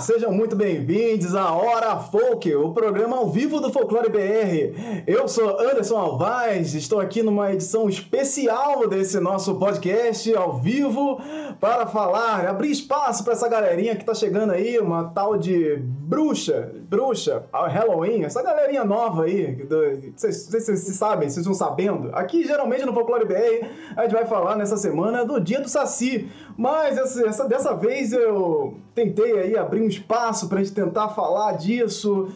Sejam muito bem-vindos à Hora Folk, o programa ao vivo do Folclore BR. Eu sou Anderson Alvaz, estou aqui numa edição especial desse nosso podcast ao vivo para falar, abrir espaço para essa galerinha que está chegando aí, uma tal de bruxa, bruxa, Halloween, essa galerinha nova aí, vocês sabem, vocês estão sabendo. Aqui, geralmente no Folclore BR, a gente vai falar nessa semana do Dia do Saci, mas essa, essa dessa vez eu tentei aí abrir um espaço para a gente tentar falar disso.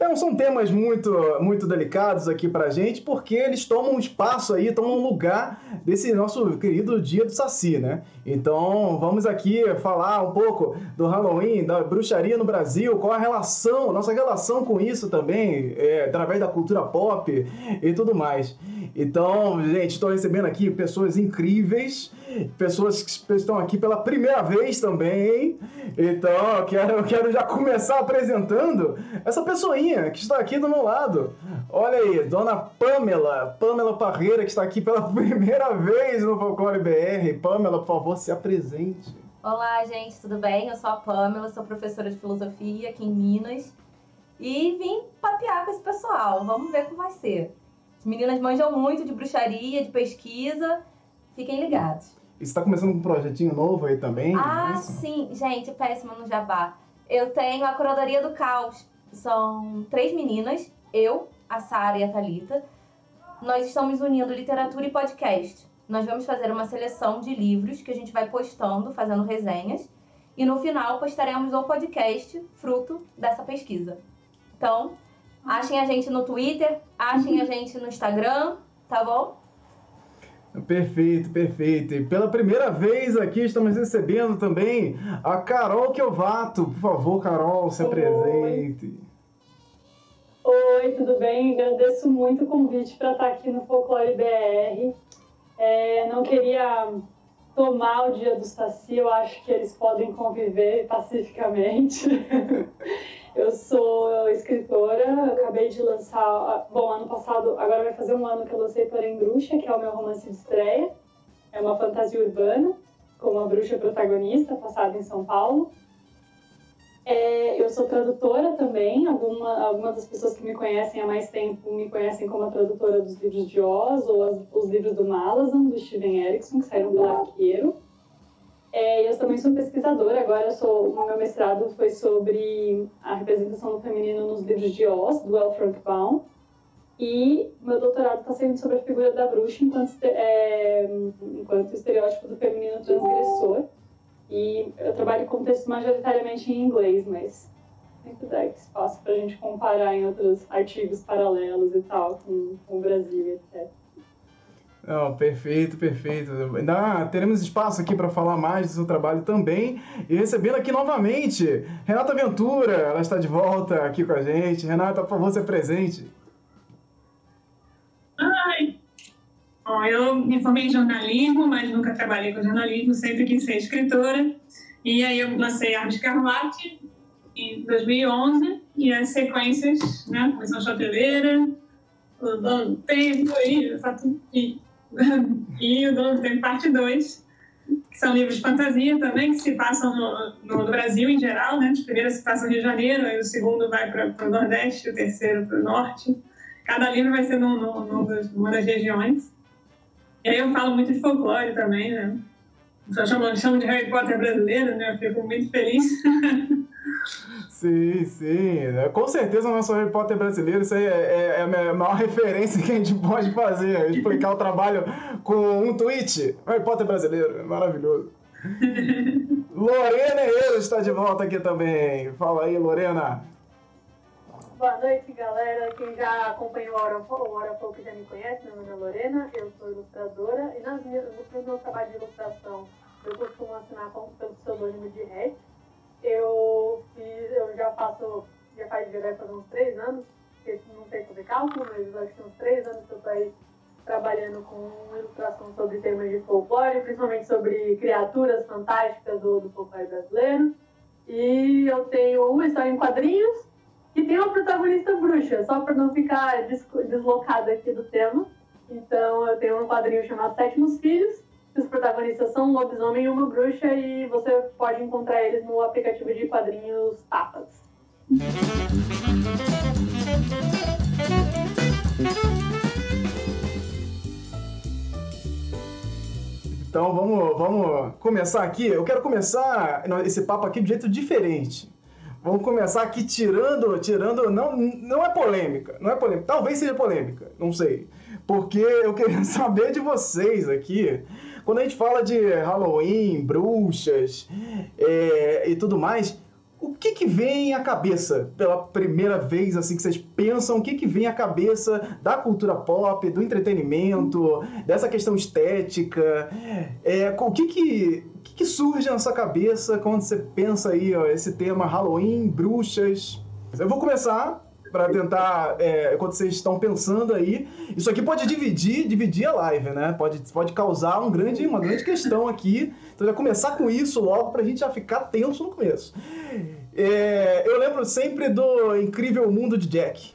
Não são temas muito, muito delicados aqui pra gente, porque eles tomam espaço aí, tomam lugar desse nosso querido dia do Saci, né? Então, vamos aqui falar um pouco do Halloween, da bruxaria no Brasil, qual a relação, nossa relação com isso também, é, através da cultura pop e tudo mais. Então, gente, estou recebendo aqui pessoas incríveis, pessoas que estão aqui pela primeira vez também. Então, eu quero, eu quero já começar apresentando essa pessoinha que está aqui do meu lado. Olha aí, dona Pamela, Pamela Parreira, que está aqui pela primeira vez no Folclore BR. Pamela, por favor, se apresente. Olá, gente, tudo bem? Eu sou a Pamela, sou professora de filosofia aqui em Minas. E vim papear com esse pessoal. Vamos ver como vai ser. As meninas manjam muito de bruxaria, de pesquisa. Fiquem ligados. E você está começando um projetinho novo aí também? Ah, é sim. Gente, péssima no jabá. Eu tenho a Curadoria do Caos. São três meninas, eu, a Sara e a Talita. Nós estamos unindo literatura e podcast. Nós vamos fazer uma seleção de livros que a gente vai postando, fazendo resenhas. E no final postaremos o podcast fruto dessa pesquisa. Então, Achem a gente no Twitter, achem a gente no Instagram, tá bom? Perfeito, perfeito. E pela primeira vez aqui estamos recebendo também a Carol Kiovato. Por favor, Carol, se apresente. Oi, tudo bem? Agradeço muito o convite para estar aqui no Folclore BR. É, não queria tomar o dia do Saci, eu acho que eles podem conviver pacificamente. Eu sou escritora, acabei de lançar, bom, ano passado, agora vai fazer um ano que eu lancei Porém Bruxa, que é o meu romance de estreia. É uma fantasia urbana, com uma bruxa protagonista, passada em São Paulo. É, eu sou tradutora também, alguma, algumas das pessoas que me conhecem há mais tempo me conhecem como a tradutora dos livros de Oz, ou as, os livros do Malazan, do Steven Erickson, que saíram do Arqueiro. É, eu também sou pesquisadora, agora sou, o meu mestrado foi sobre a representação do feminino nos livros de Oz, do L. Frank Baum, e meu doutorado está sendo sobre a figura da bruxa enquanto, é, enquanto estereótipo do feminino transgressor. E eu trabalho com textos majoritariamente em inglês, mas sempre dá espaço para a gente comparar em outros artigos paralelos e tal, com, com o Brasil, etc. Perfeito, perfeito. Ainda teremos espaço aqui para falar mais do seu trabalho também. E recebendo aqui novamente Renata Ventura, ela está de volta aqui com a gente. Renata, por favor, se presente. Ai! Bom, eu me formei em jornalismo, mas nunca trabalhei com jornalismo, sempre quis ser escritora. E aí eu lancei Arte Carlate em 2011 e as sequências, né, Comissão Chapeleira, o Dono do Tempo e, e o Dono tem parte 2, que são livros de fantasia também, que se passam no, no, Brasil em geral, né? O primeiro se passa no Rio de Janeiro, aí o segundo vai para o Nordeste, o terceiro para o Norte. Cada livro vai ser num, numa das regiões. E aí eu falo muito de folclore também, né? Só chamam, chamam de Harry Potter brasileiro, né? Eu fico muito feliz. Sim, sim. Com certeza o nosso Harry Potter brasileiro, isso aí é, é, é, a maior referência que a gente pode fazer. Explicar o trabalho com um tweet. Harry Potter brasileiro, maravilhoso. Lorena Eiro está de volta aqui também. Fala aí, Lorena. Boa noite, galera. Quem já acompanhou o Hora Pouco, o Hora Pouco já me conhece, meu nome é Lorena, eu sou ilustradora. E nas minhas, no meu trabalho de ilustração, eu costumo assinar pelo pseudônimo de Red eu fiz, eu já faço, já faz, vai fazer uns três anos, que não sei fazer cálculo, mas acho que uns três anos que eu estou aí trabalhando com ilustração sobre temas de folclore, principalmente sobre criaturas fantásticas do, do folclore brasileiro. E eu tenho uma história em quadrinhos que tem uma protagonista bruxa, só para não ficar deslocada aqui do tema. Então eu tenho um quadrinho chamado Sétimos Filhos, Os protagonistas são um lobisomem e uma bruxa e você pode encontrar eles no aplicativo de quadrinhos Tapas. Então vamos, vamos começar aqui. Eu quero começar esse papo aqui de jeito diferente. Vamos começar aqui tirando, tirando, não, não é polêmica, não é polêmica, talvez seja polêmica, não sei. Porque eu queria saber de vocês aqui, quando a gente fala de Halloween, bruxas é, e tudo mais, o que que vem à cabeça pela primeira vez, assim, que vocês pensam? O que que vem à cabeça da cultura pop, do entretenimento, dessa questão estética? É, o que que, que que surge na sua cabeça quando você pensa aí, ó, esse tema Halloween, bruxas? Eu vou começar para tentar, é, quando vocês estão pensando aí, isso aqui pode dividir, dividir a live, né? Pode, pode causar um grande, uma grande questão aqui. Então, já começar com isso logo para a gente já ficar tenso no começo. É, eu lembro sempre do Incrível Mundo de Jack.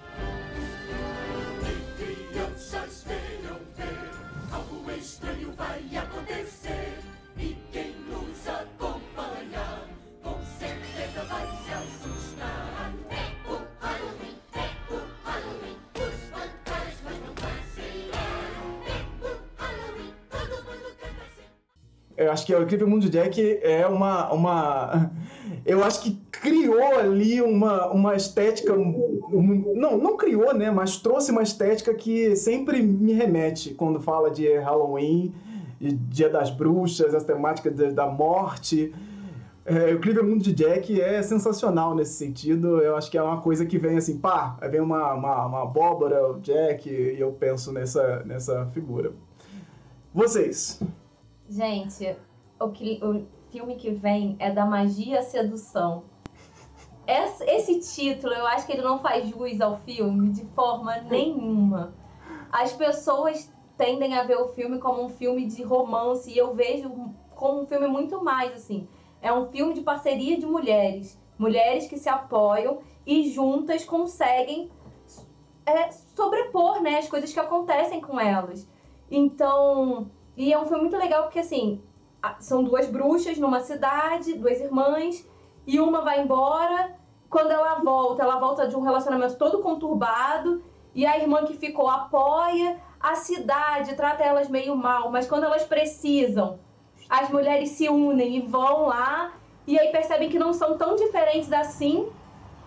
Eu acho que o Incrível Mundo de Jack é uma, uma. Eu acho que criou ali uma, uma estética. Um, não, não criou, né? Mas trouxe uma estética que sempre me remete quando fala de Halloween, Dia das Bruxas, essa temática de, da morte. É, o Incrível Mundo de Jack é sensacional nesse sentido. Eu acho que é uma coisa que vem assim, pá, vem uma, uma, uma abóbora, o Jack, e eu penso nessa, nessa figura. Vocês. Gente, o, que, o filme que vem é da magia sedução. Esse, esse título, eu acho que ele não faz jus ao filme de forma nenhuma. As pessoas tendem a ver o filme como um filme de romance e eu vejo como um filme muito mais assim. É um filme de parceria de mulheres, mulheres que se apoiam e juntas conseguem é, sobrepor né, as coisas que acontecem com elas. Então, e é um filme muito legal porque, assim, são duas bruxas numa cidade, duas irmãs, e uma vai embora. Quando ela volta, ela volta de um relacionamento todo conturbado, e a irmã que ficou apoia. A cidade trata elas meio mal, mas quando elas precisam, as mulheres se unem e vão lá, e aí percebem que não são tão diferentes assim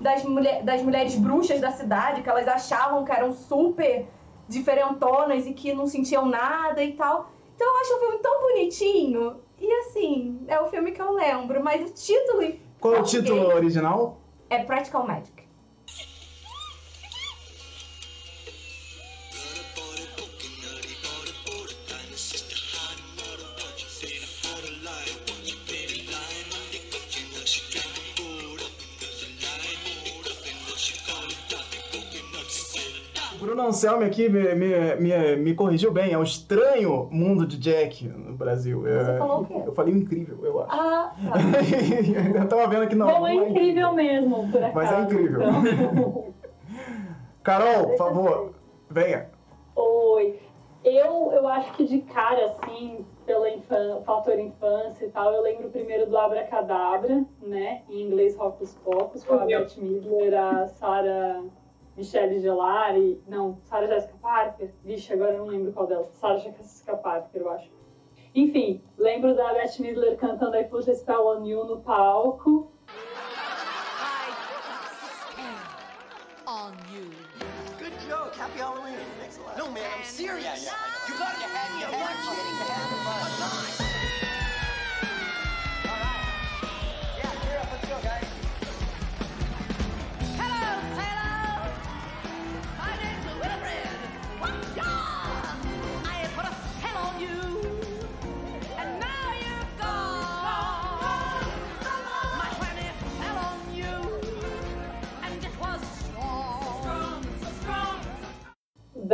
das, mulher, das mulheres bruxas da cidade, que elas achavam que eram super diferentonas e que não sentiam nada e tal. Então eu acho o filme tão bonitinho. E assim, é o filme que eu lembro, mas o título. Qual é o título original? É Practical Magic. Bruno Anselmi aqui me, me, me, me, corrigiu bem. É um estranho mundo de Jack no Brasil. Você é, falou o quê? Eu falei incrível, eu acho. Ah, tá. eu tava vendo que não. Não, é, incrível, incrível mesmo, por acaso. Mas é incrível. Então. Carol, por favor, venha. Oi. Eu, eu acho que de cara, assim, pelo infan fator infância e tal, eu lembro primeiro do Abracadabra, né? Em inglês Hocus Pocus, com a Beth Midler, a Sarah Michelle Gelari, não, Sarah Jessica Parker, vixe, agora eu não lembro qual delas, Sarah Jessica Parker, eu acho. Enfim, lembro da Beth Midler cantando I Put a Spell on You no palco. On you. Good joke. Happy Halloween. Thanks a lot. No, man, I'm serious. Yeah, yeah, you gotta get happy. I'm not kidding.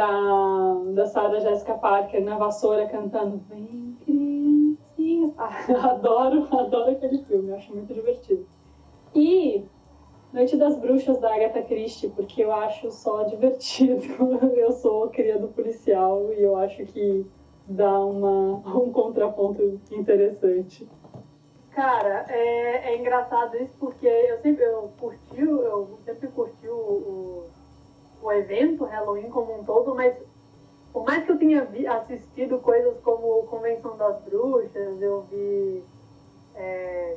Da, da Sarah Jessica Parker na vassoura cantando Vem criancinha. Ah, adoro, adoro aquele filme, acho muito divertido. E Noite das Bruxas da Agatha Christie, porque eu acho só divertido. Eu sou cria do policial e eu acho que dá uma, um contraponto interessante. Cara, é, é engraçado isso porque eu sempre eu curti, eu sempre curti o, o, evento Halloween como um todo, mas por mais que eu tenha vi, assistido coisas como Convenção das Bruxas, eu vi é,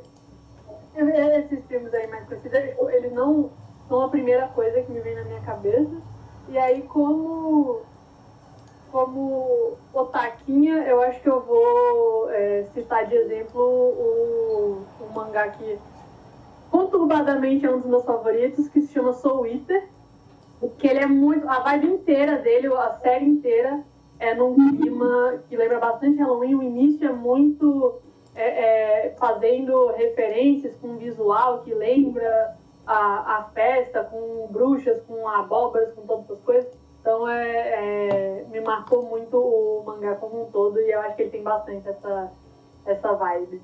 esses filmes aí mais conhecidos, eles não são a primeira coisa que me vem na minha cabeça. E aí, como, como otaquinha, eu acho que eu vou é, citar de exemplo o, o mangá que conturbadamente é um dos meus favoritos, que se chama Soul Eater que ele é muito. A vibe inteira dele, a série inteira, é num clima que lembra bastante Halloween. O início é muito é, é, fazendo referências com visual que lembra a, a festa, com bruxas, com abóboras, com todas essas coisas. Então é, é, me marcou muito o mangá como um todo e eu acho que ele tem bastante essa, essa vibe.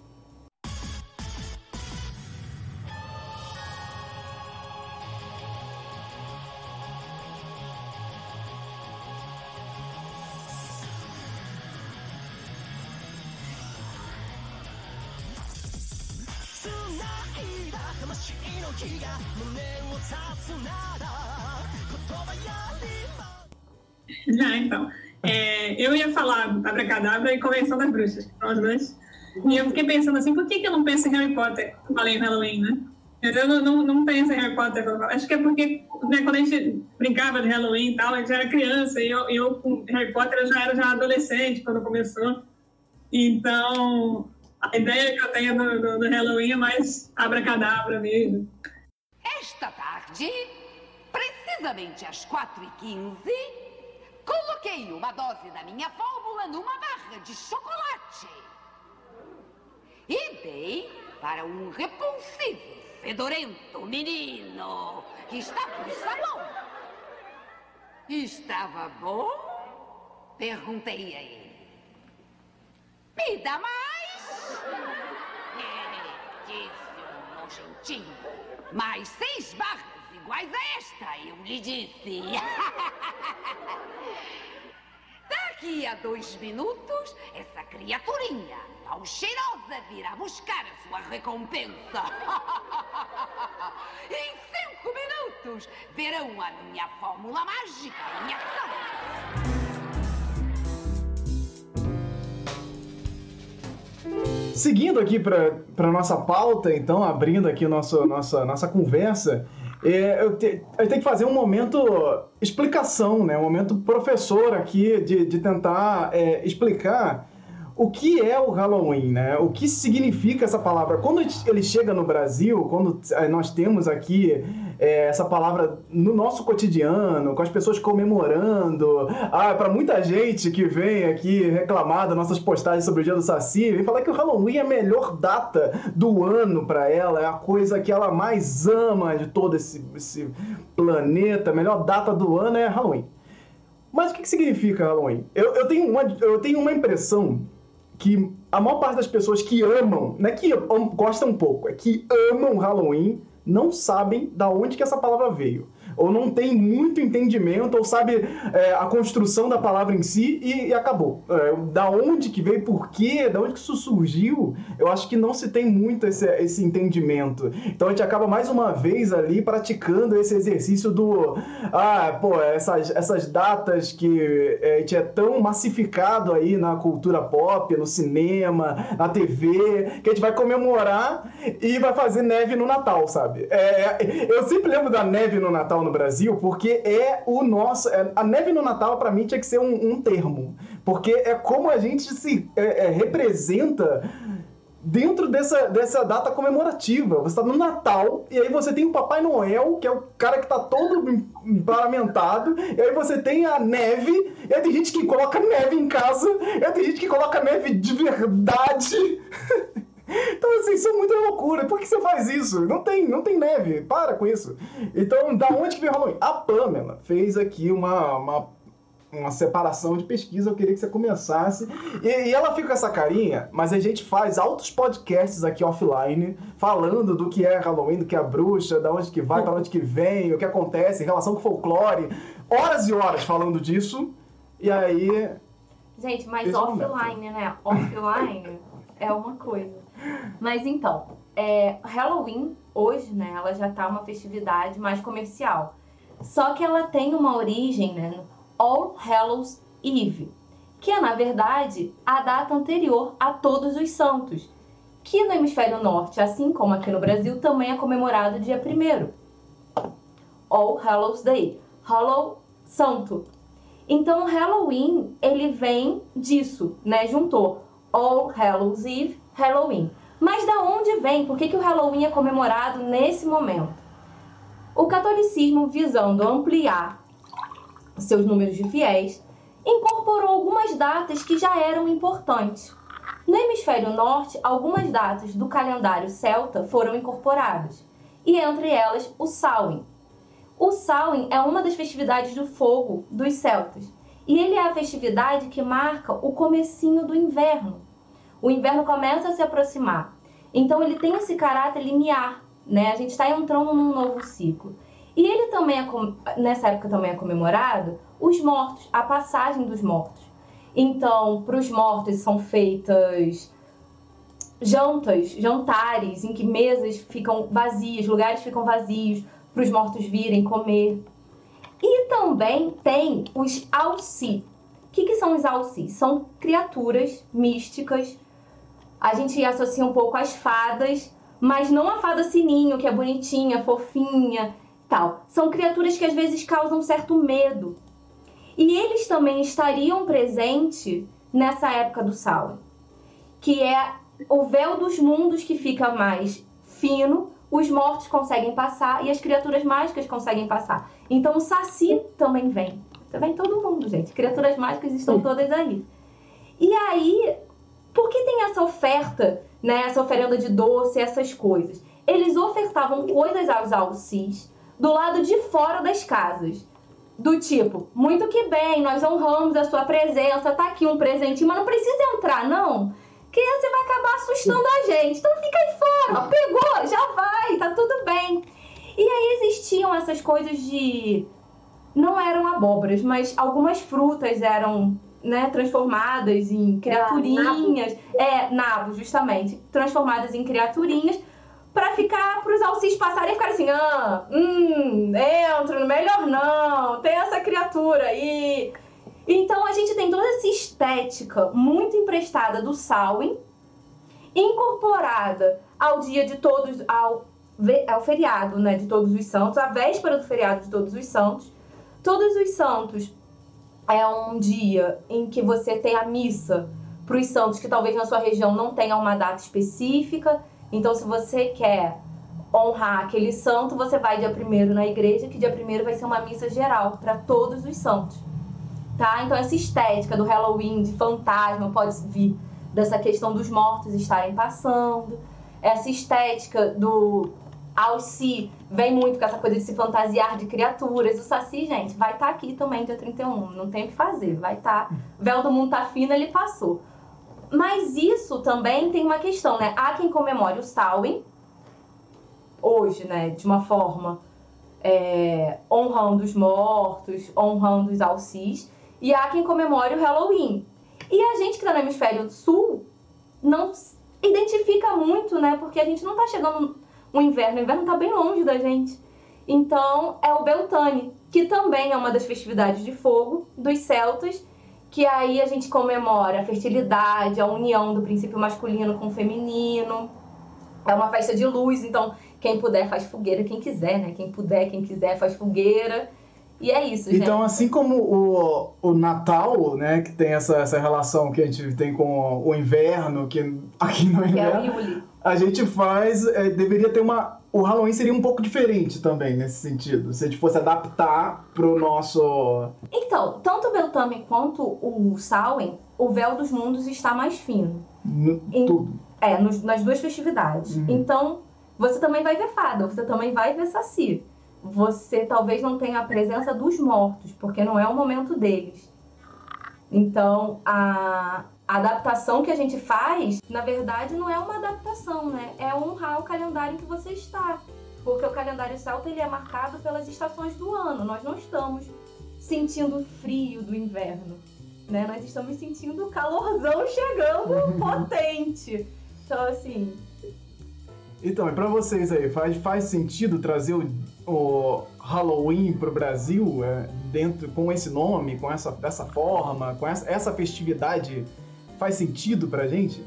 Já, então. É, eu ia falar Abracadabra e Convenção das Bruxas, as duas. E eu fiquei pensando assim, por que, que eu não penso em Harry Potter? Falei em Halloween, né? Eu não, não, não penso em Harry Potter. Acho que é porque né, quando a gente brincava de Halloween e tal, a gente era criança, e eu, eu com Harry Potter eu já era já adolescente quando começou. Então, a ideia que eu tenho do, do, do Halloween é mais abracadabra mesmo. Esta tarde, precisamente às 4h15, coloquei uma dose da minha fórmula numa barra de chocolate. E dei para um repulsivo, fedorento menino que estava no salão. Estava bom? Perguntei a ele. Me dá mais? Ele disse um nojentinho. Mais seis barras iguais a esta, eu lhe disse. Daqui a dois minutos, essa criaturinha tão cheirosa virá buscar a sua recompensa. em cinco minutos, verão a minha fórmula mágica em ação. Seguindo aqui para nossa pauta, então, abrindo aqui nosso, nossa, nossa conversa, é, eu, te, eu tenho que fazer um momento explicação, né? um momento professor aqui de, de tentar é, explicar o que é o Halloween, né? O que significa essa palavra? Quando ele chega no Brasil, quando eh, nós temos aqui é, essa palavra no nosso cotidiano, com as pessoas comemorando, ah, para muita gente que vem aqui reclamar das nossas postagens sobre o dia do Saci, vem falar que o Halloween é a melhor data do ano para ela, é a coisa que ela mais ama de todo esse, esse planeta, a melhor data do ano é Halloween. Mas o que, que significa Halloween? Eu, eu, tenho uma, eu tenho uma impressão que a maior parte das pessoas que amam, não é que gostam um pouco, é que amam Halloween, não sabem da onde que essa palavra veio ou não tem muito entendimento, ou sabe é, a construção da palavra em si e, e acabou. É, da onde que veio, por quê, da onde que isso surgiu, eu acho que não se tem muito esse, esse entendimento. Então a gente acaba mais uma vez ali praticando esse exercício do ah, pô, essas, essas datas que é, a gente é tão massificado aí na cultura pop, no cinema, na TV, que a gente vai comemorar e vai fazer neve no Natal, sabe? É, eu sempre lembro da neve no Natal no Brasil, porque é o nosso. É, a neve no Natal, para mim, tinha que ser um, um, termo. Porque é como a gente se é, é, representa dentro dessa, dessa data comemorativa. Você está no Natal, e aí você tem o Papai Noel, que é o cara que está todo paramentado, e aí você tem a neve, e aí tem gente que coloca neve em casa, e aí tem gente que coloca neve de verdade. Então, assim, isso é muita loucura. Por que você faz isso? Não tem, não tem neve. Para com isso. Então, da onde que vem Halloween? A Pamela fez aqui uma, uma, uma separação de pesquisa. Eu queria que você começasse. E, e, ela fica com essa carinha, mas a gente faz altos podcasts aqui offline, falando do que é Halloween, do que é bruxa, da onde que vai, para onde que vem, o que acontece em relação com folclore. Horas e horas falando disso. E aí Gente, mas é offline, né? Offline é uma coisa. Mas então, é, Halloween, hoje, né, ela já tá uma festividade mais comercial. Só que ela tem uma origem, né, All Hallows Eve, que é, na verdade, a data anterior a Todos os Santos, que no hemisfério norte, assim como aqui no Brasil, também é comemorado dia 1 All Hallows Day, Hallow Santo. Então, Halloween, ele vem disso, né? Juntou All Hallows Eve, Halloween. Mas da onde vem? Por que, que o Halloween é comemorado nesse momento? O catolicismo, visando ampliar seus números de fiéis, incorporou algumas datas que já eram importantes. No hemisfério norte, algumas datas do calendário celta foram incorporadas, e entre elas o Samhain. O Samhain é uma das festividades do fogo dos celtas, e ele é a festividade que marca o comecinho do inverno. O inverno começa a se aproximar, então ele tem esse caráter limiar, né? A gente está entrando num novo ciclo. E ele também é, nessa época também é comemorado os mortos, a passagem dos mortos. Então, para os mortos são feitas jantas, jantares, em que mesas ficam vazias, lugares ficam vazios para os mortos virem comer. E também tem os Alci. O que, que são os Alci? São criaturas místicas. A gente associa um pouco às fadas, mas não a fada sininho, que é bonitinha, fofinha, tal. São criaturas que às vezes causam certo medo. E eles também estariam presentes nessa época do Samhain, que é o véu dos mundos que fica mais fino, os mortos conseguem passar e as criaturas mágicas conseguem passar. Então o Saci também vem. Vem todo mundo, gente. Criaturas mágicas estão todas aí. E aí, por que tem essa oferta, né? Essa oferenda de doce, essas coisas? Eles ofertavam coisas aos alcis do lado de fora das casas. Do tipo, muito que bem, nós honramos a sua presença, tá aqui um presentinho, mas não precisa entrar, não. Que você vai acabar assustando a gente. Então fica aí fora, pegou, já vai, tá tudo bem. E aí existiam essas coisas de. Não eram abóboras, mas algumas frutas eram né, transformadas em criaturinhas. É, nabo, justamente. Transformadas em criaturinhas para ficar para os alcis passarem e ficarem assim, ah, hum, entro, melhor não, tem essa criatura aí. Então a gente tem toda essa estética muito emprestada do Samhain, incorporada ao dia de todos, ao, ao feriado né, de Todos os Santos, a véspera do feriado de Todos os Santos. Todos os Santos é um dia em que você tem a missa para os santos que talvez na sua região não tenha uma data específica. Então, se você quer honrar aquele santo, você vai dia primeiro na igreja, que dia primeiro vai ser uma missa geral para todos os santos. Tá? Então, essa estética do Halloween, de fantasma, pode vir dessa questão dos mortos estarem passando. Essa estética do Alci vem muito com essa coisa de se fantasiar de criaturas. O Saci, gente, vai estar tá aqui também dia 31. Não tem o que fazer, vai estar. Tá... Véu do mundo tá fino, ele passou. Mas isso também tem uma questão, né? Há quem comemore o Samhain, hoje, né, de uma forma é, honrando os mortos, honrando os alcis, e há quem comemore o Halloween. E a gente que está no hemisfério sul não identifica muito, né? Porque a gente não está chegando no inverno, o inverno está bem longe da gente. Então é o Beltane, que também é uma das festividades de fogo dos celtas que aí a gente comemora a fertilidade, a união do princípio masculino com o feminino. É uma festa de luz, então quem puder faz fogueira, quem quiser, né? Quem puder, quem quiser faz fogueira. E é isso, gente. Então, assim como o, o Natal, né, que tem essa, essa relação que a gente tem com o inverno, que aqui no inverno, é o a gente faz, é, deveria ter uma o Halloween seria um pouco diferente também nesse sentido, se a gente fosse adaptar pro nosso. Então, tanto o Beltame quanto o Samhain, o véu dos mundos está mais fino. No, em, tudo. É, nos, nas duas festividades. Uhum. Então, você também vai ver fada, você também vai ver saci. Você talvez não tenha a presença dos mortos, porque não é o momento deles. Então, a, a adaptação que a gente faz, na verdade, não é uma adaptação, né? É honrar o calendário que você está. Porque o calendário celta ele é marcado pelas estações do ano. Nós não estamos sentindo frio do inverno. né? Nós estamos sentindo o calorzão chegando potente. Então, assim. Então, e pra vocês aí, faz, faz sentido trazer o, o Halloween pro Brasil é, dentro com esse nome, com essa dessa forma, com essa, essa festividade? Faz sentido pra gente?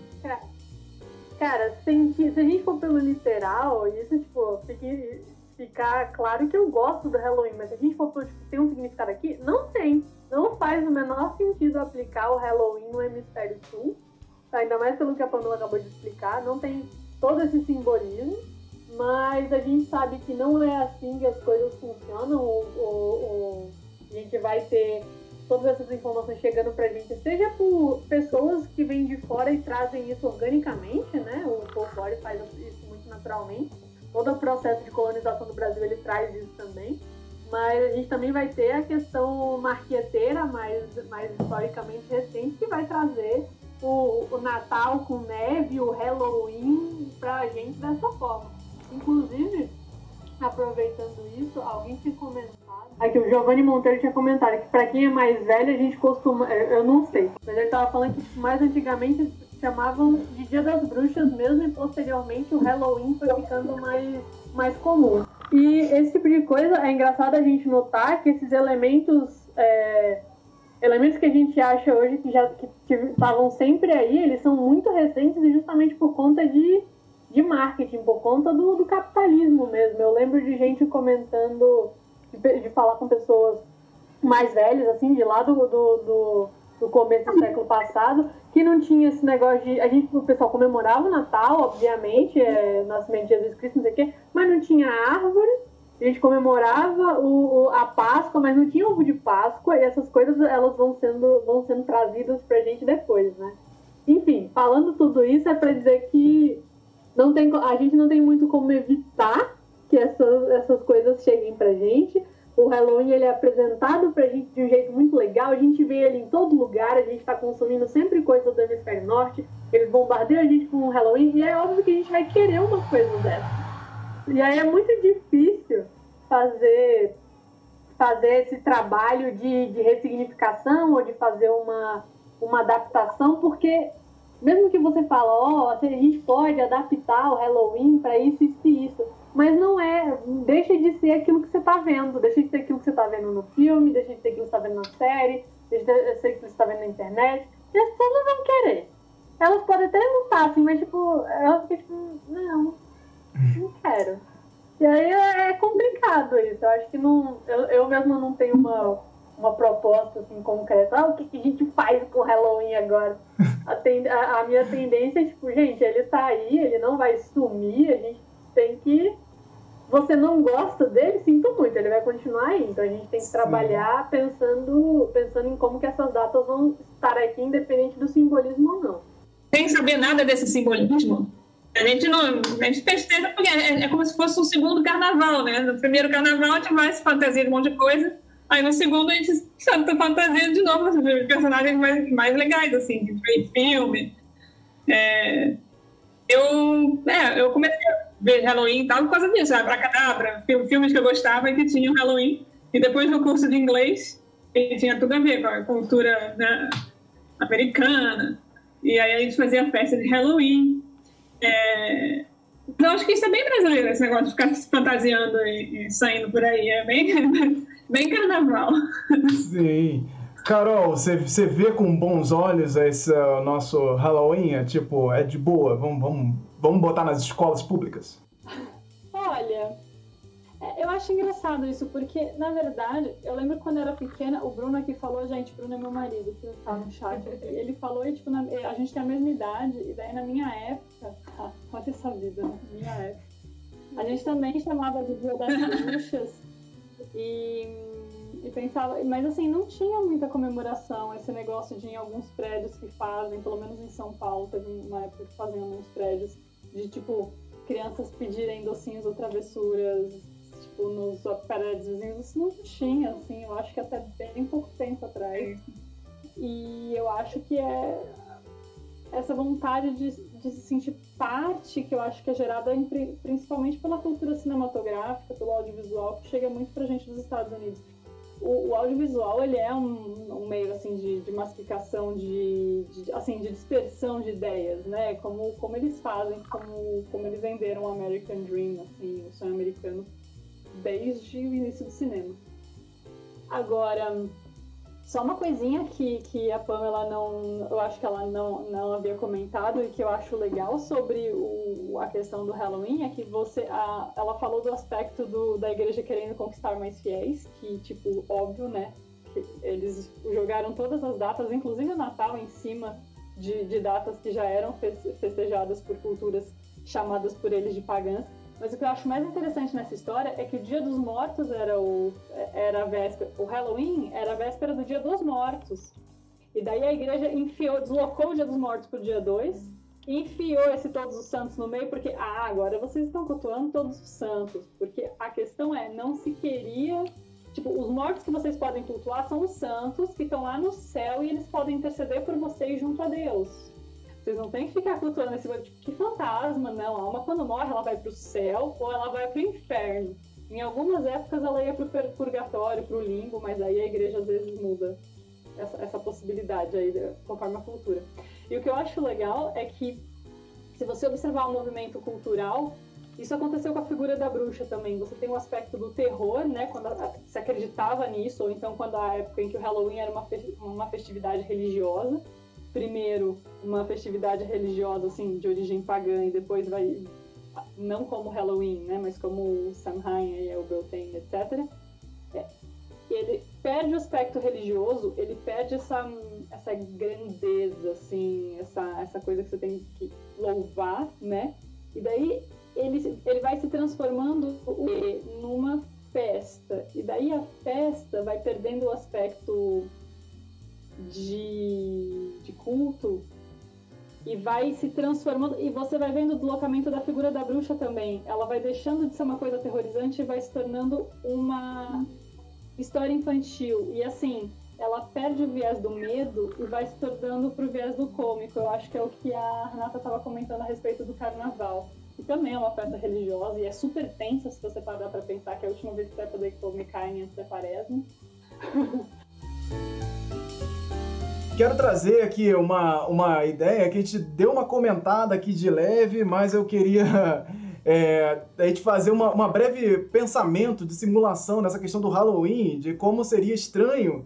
Cara, se, se a gente for pelo literal, isso, tipo, fique, ficar claro que eu gosto do Halloween, mas se a gente for tipo, tem um significado aqui, não tem. Não faz o menor sentido aplicar o Halloween no hemisfério sul, ainda mais pelo que a Pamela acabou de explicar, não tem todo esse simbolismo, mas a gente sabe que não é assim que as coisas funcionam, ou, ou, ou a gente vai ter todas essas informações chegando pra gente, seja por pessoas que vêm de fora e trazem isso organicamente, né? O folclore faz isso muito naturalmente. Todo o processo de colonização do Brasil ele traz isso também. Mas a gente também vai ter a questão marqueteira, mais, mais historicamente recente, que vai trazer o, o Natal com neve, o Halloween pra gente dessa forma. Inclusive, aproveitando isso, alguém tinha comentado. Aqui, o Giovanni Monteiro tinha comentado que para quem é mais velho, a gente costuma. Eu não sei, mas ele tava falando que mais antigamente chamavam de Dia das Bruxas mesmo e posteriormente o Halloween foi ficando mais, mais comum. E esse tipo de coisa é engraçado a gente notar que esses elementos. É, elementos que a gente acha hoje que já estavam sempre aí, eles são muito recentes e justamente por conta de de marketing, por conta do, do capitalismo mesmo. Eu lembro de gente comentando, de, de falar com pessoas mais velhas, assim, de lá do, do, do, do, começo do século passado, que não tinha esse negócio de. A gente, o pessoal comemorava o Natal, obviamente, é, nascimento de Jesus Cristo, não sei o quê, mas não tinha árvore. A gente comemorava o, o, a Páscoa, mas não tinha ovo de Páscoa, e essas coisas elas vão sendo, vão sendo trazidas pra gente depois, né? Enfim, falando tudo isso, é para dizer que não tem, a gente não tem muito como evitar que essas, essas coisas cheguem pra gente. O Halloween ele é apresentado pra gente de um jeito muito legal, a gente vê ele em todo lugar, a gente tá consumindo sempre coisas do hemisfério norte, eles bombardeiam a gente com o Halloween e é óbvio que a gente vai querer uma coisa dessa. E aí é muito difícil fazer, fazer esse trabalho de, de ressignificação ou de fazer uma, uma adaptação, porque mesmo que você fale, ó, oh, a gente pode adaptar o Halloween para isso, isso e isso, mas não é, deixa de ser aquilo que você está vendo, deixa de ser aquilo que você está vendo no filme, deixa de ser aquilo que você está vendo na série, deixa de ser aquilo que você está vendo na internet, e as pessoas não vão querer. Elas podem até lutar, assim, mas tipo, elas ficam tipo, não, não quero. E aí é, é complicado isso, eu acho que não, eu, eu mesmo não tenho uma uma proposta assim concreta. Ah, o que, que a gente faz com o Halloween agora? A, ten, a, a, minha tendência é tipo, gente, ele tá aí, ele não vai sumir, a gente tem que. Você não gosta dele, sinto muito, ele vai continuar aí. Então a gente tem que Sim. trabalhar pensando, pensando em como que essas datas vão estar aqui, independente do simbolismo ou não. Sem saber nada desse simbolismo, a gente não. A gente festeja porque é, é como se fosse um segundo carnaval, né? No primeiro carnaval a gente vai se fantasia de um monte de coisa. Aí no segundo a gente santa fantasia de novo, assim, personagens mais, mais legais, assim, de filme. É, eu, é, eu comecei a ver Halloween e tal por causa disso, Abracadabra, filmes que eu gostava e que tinham Halloween. E depois no curso de inglês, que tinha tudo a ver com a cultura né, americana. E aí a gente fazia festa de Halloween. É, então acho que isso é bem brasileiro, esse negócio de ficar se fantasiando e, e saindo por aí. É bem, bem carnaval. Sim. Carol, você, você vê com bons olhos esse uh, nosso Halloween? É, tipo, é de boa? Vamos, vamos, vamos botar nas escolas públicas? Olha, é, eu acho engraçado isso, porque, na verdade, eu lembro quando eu era pequena, o Bruno aqui falou, gente, Bruno é meu marido, que tá no chat, ele falou, e, tipo, na, a gente tem a mesma idade, e daí na minha época, ah, olha essa vida, né? Minha época, a gente também chamava de Dia das Bruxas, e, e pensava, mas assim, não tinha muita comemoração, esse negócio de em alguns prédios que fazem, pelo menos em São Paulo, teve uma época que faziam alguns prédios, de tipo, crianças pedirem docinhos ou travessuras, tipo, nos prédios vizinhos, isso não tinha, assim, eu acho que até bem pouco tempo atrás. E eu acho que é essa vontade de, de se sentir parte, que eu acho que é gerada principalmente pela cultura cinematográfica, pelo audiovisual, que chega muito pra gente dos Estados Unidos. O, o audiovisual, ele é um, um, meio assim de, de massificação, de, de, assim, de dispersão de ideias, né? Como, como eles fazem, como, como eles venderam o American Dream, assim, o sonho americano, desde o início do cinema. Agora, só uma coisinha que, que a Pamela não. Eu acho que ela não, não havia comentado e que eu acho legal sobre o, a questão do Halloween é que você. A, ela falou do aspecto do, da igreja querendo conquistar mais fiéis, que, tipo, óbvio, né? Eles jogaram todas as datas, inclusive o Natal, em cima de, de datas que já eram festejadas por culturas chamadas por eles de pagãs. Mas o que eu acho mais interessante nessa história é que o Dia dos Mortos era o era a véspera, o Halloween era a véspera do Dia dos Mortos. E daí a igreja enfiou, deslocou o Dia dos Mortos para o dia 2 e enfiou esse Todos os Santos no meio, porque, ah, agora vocês estão cultuando todos os santos. Porque a questão é, não se queria. Tipo, os mortos que vocês podem cultuar são os santos que estão lá no céu e eles podem interceder por vocês junto a Deus. Vocês não têm que ficar cultuando esse tipo, que fantasma, não. A alma, quando morre, ela vai para o céu ou ela vai para o inferno. Em algumas épocas ela ia para o purgatório, para o limbo, mas aí a igreja às vezes muda essa, essa possibilidade aí, conforme a cultura. E o que eu acho legal é que, se você observar o movimento cultural, isso aconteceu com a figura da bruxa também. Você tem o um aspecto do terror, né? Quando se acreditava nisso, ou então quando a época em que o Halloween era uma, uma festividade religiosa primeiro uma festividade religiosa assim de origem pagã e depois vai não como Halloween, né, mas como o Samhain e o Beltane, etc. É, ele perde o aspecto religioso, ele perde essa essa grandeza assim, essa essa coisa que você tem que louvar, né? E daí ele ele vai se transformando numa festa. E daí a festa vai perdendo o aspecto de, de culto e vai se transformando. E você vai vendo o deslocamento da figura da bruxa também. Ela vai deixando de ser uma coisa aterrorizante e vai se tornando uma história infantil. E assim, ela perde o viés do medo e vai se tornando pro viés do cômico. Eu acho que é o que a Renata estava comentando a respeito do carnaval. Que também é uma festa religiosa e é super tensa se você parar para pensar que é a última vez que você vai poder comer carne antes da quaresma. Quero trazer aqui uma, uma ideia que a gente deu uma comentada aqui de leve, mas eu queria é, a gente fazer uma, uma breve pensamento de simulação nessa questão do Halloween, de como seria estranho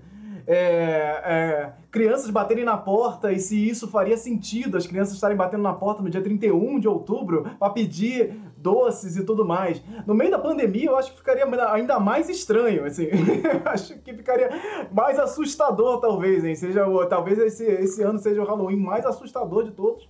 é, é, crianças baterem na porta e se isso faria sentido, as crianças estarem batendo na porta no dia 31 de outubro para pedir doces e tudo mais. No meio da pandemia, eu acho que ficaria ainda mais estranho, assim. acho que ficaria mais assustador, talvez, hein? Seja, talvez esse, esse ano seja o Halloween mais assustador de todos.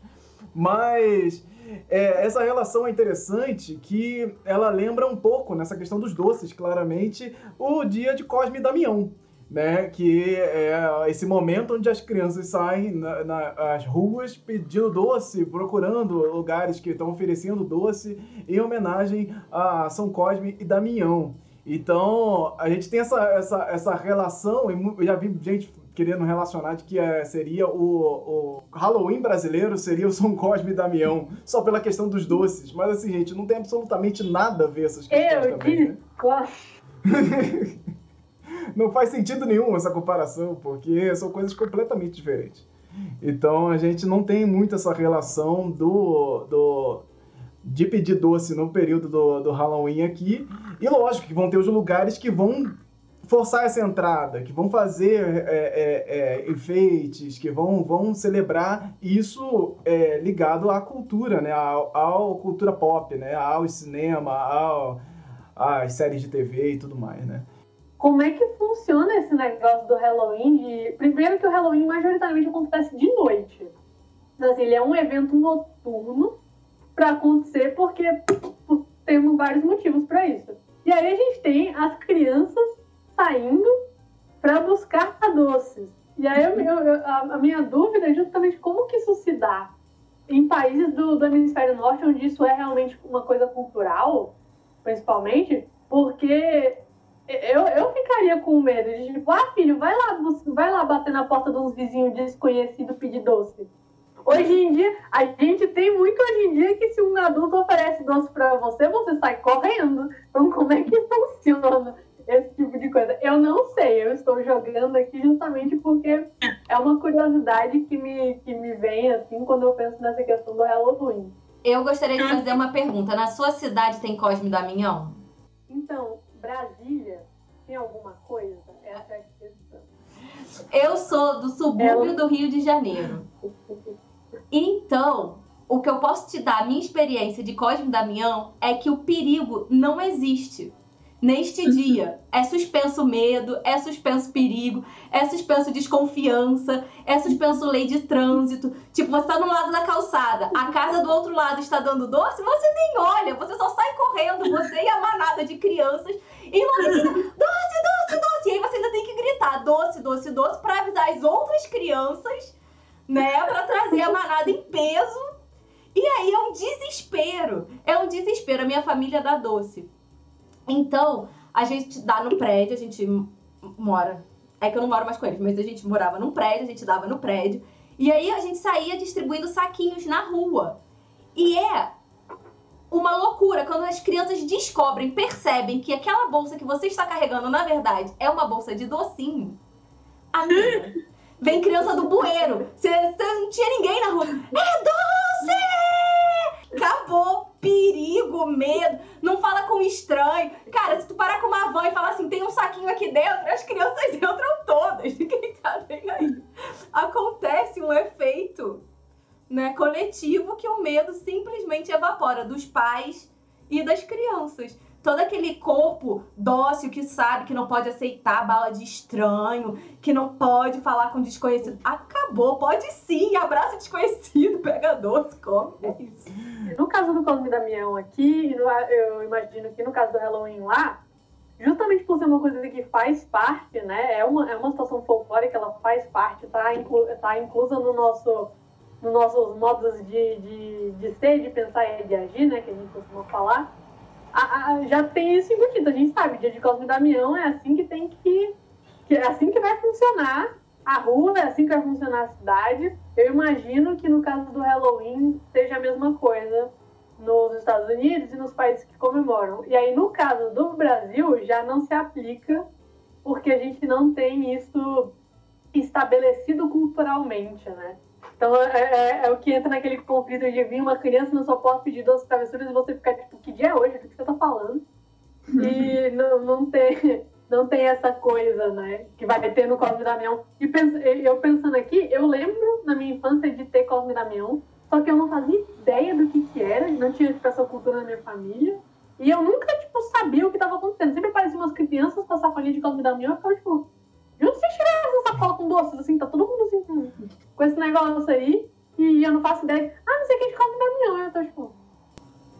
Mas é, essa relação é interessante que ela lembra um pouco, nessa questão dos doces, claramente, o dia de Cosme e Damião né? Que é esse momento onde as crianças saem na, nas ruas pedindo doce, procurando lugares que estão oferecendo doce em homenagem a São Cosme e Damião. Então, a gente tem essa, essa, essa relação, e eu já vi gente querendo relacionar de que é, seria o, o Halloween brasileiro, seria o São Cosme e Damião, só pela questão dos doces. Mas assim, gente, não tem absolutamente nada a ver essas questões eu também, né? não faz sentido nenhum essa comparação, porque são coisas completamente diferentes. Então a gente não tem muito essa relação do, do de pedir doce no período do, do Halloween aqui. E lógico que vão ter os lugares que vão forçar essa entrada, que vão fazer é, é, é, enfeites, que vão, vão celebrar isso é, ligado à cultura, né? À, cultura pop, né? Ao cinema, ao, às séries de TV e tudo mais, né? Como é que funciona esse negócio do Halloween? De... Primeiro que o Halloween majoritariamente acontece de noite. Então, assim, ele é um evento noturno para acontecer porque temos vários motivos para isso. E aí a gente tem as crianças saindo para buscar doces. E aí eu, eu, a, minha dúvida é justamente como que isso se dá em países do, do hemisfério norte, onde isso é realmente uma coisa cultural, principalmente, porque eu, eu ficaria com medo de tipo, ah, filho, vai lá, vai lá bater na porta de uns vizinhos desconhecidos pedir doce. Hoje em dia, a gente tem muito hoje em dia que se um adulto oferece doce para você, você sai correndo. Então, como é que funciona esse tipo de coisa? Eu não sei, eu estou jogando aqui justamente porque é uma curiosidade que me, que me vem, assim, quando eu penso nessa questão do Halloween. Eu gostaria de fazer uma pergunta. Na sua cidade tem Cosme Damião? Então, Brasília tem alguma coisa? Essa é a questão. Eu sou do subúrbio do Rio de Janeiro. Então, o que eu posso te dar, a minha experiência de Cosme Damião, é que o perigo não existe neste dia. É suspenso medo, é suspenso perigo, é suspenso desconfiança, é suspenso lei de trânsito. Tipo, você tá no lado da calçada, a casa do outro lado está dando doce, você nem olha, você só sai correndo, você e a manada de crianças, e lá doce, doce, doce. E aí você ainda tem que gritar doce, doce, doce para avisar as outras crianças, né, para trazer a manada em peso. E aí é um desespero. É um desespero. A minha família dá doce. Então, a gente dá no prédio, a gente mora. É que eu não moro mais com eles, mas a gente morava num prédio, a gente dava no prédio. E aí a gente saía distribuindo saquinhos na rua. E é uma loucura quando as crianças descobrem, percebem que aquela bolsa que você está carregando, na verdade, é uma bolsa de docinho. Amiga, vem criança do bueiro. Você não tinha ninguém na rua. É doce! Acabou. Perigo, medo. Não fala com estranho. Cara, se tu parar com uma van e falar assim, tem um saquinho aqui dentro, as crianças entram todas. Ninguém tá nem aí. Acontece um efeito né, coletivo que o medo simplesmente evapora dos pais e das crianças todo aquele corpo dócil que sabe que não pode aceitar bala de estranho, que não pode falar com desconhecido. Acabou, pode sim, abraça desconhecido, pega doce, come, é isso. No caso do Cosme Damião aqui, eu imagino que no caso do Halloween lá, justamente por ser uma coisa que faz parte, né, é uma, é uma situação folclórica, ela faz parte, tá, inclu, tá inclusa no nosso nos nossos modos de, de, de ser, de pensar e de agir, né, que a gente costuma falar a, a, já tem isso embutido. A gente sabe, dia de Cosme e Damião é assim que tem que, que. É assim que vai funcionar a rua, é assim que vai funcionar a cidade. Eu imagino que no caso do Halloween seja a mesma coisa nos Estados Unidos e nos países que comemoram. E aí, no caso do Brasil, já não se aplica, porque a gente não tem isso estabelecido culturalmente, né? Então é, é, é, o que entra naquele conflito de vir uma criança na sua porta pedir doce travessuras e você ficar tipo, que dia é hoje? O que você tá falando? E não, não, tem, não tem essa coisa, né? Que vai ter no Cosme Damião. E penso, eu pensando aqui, eu lembro na minha infância de ter Cosme Damião, só que eu não fazia ideia do que, que era, não tinha tipo, essa cultura na minha família. E eu nunca, tipo, sabia o que estava acontecendo. Sempre pareciam umas crianças com a sacolinha de Cosme Damião e eu ficava, tipo, de onde vocês tiraram essa sacola com doces? Assim, tá todo mundo assim com, esse negócio aí. E eu não faço ideia. Ah, não sei o que de Cosme Damião. Eu tô tipo.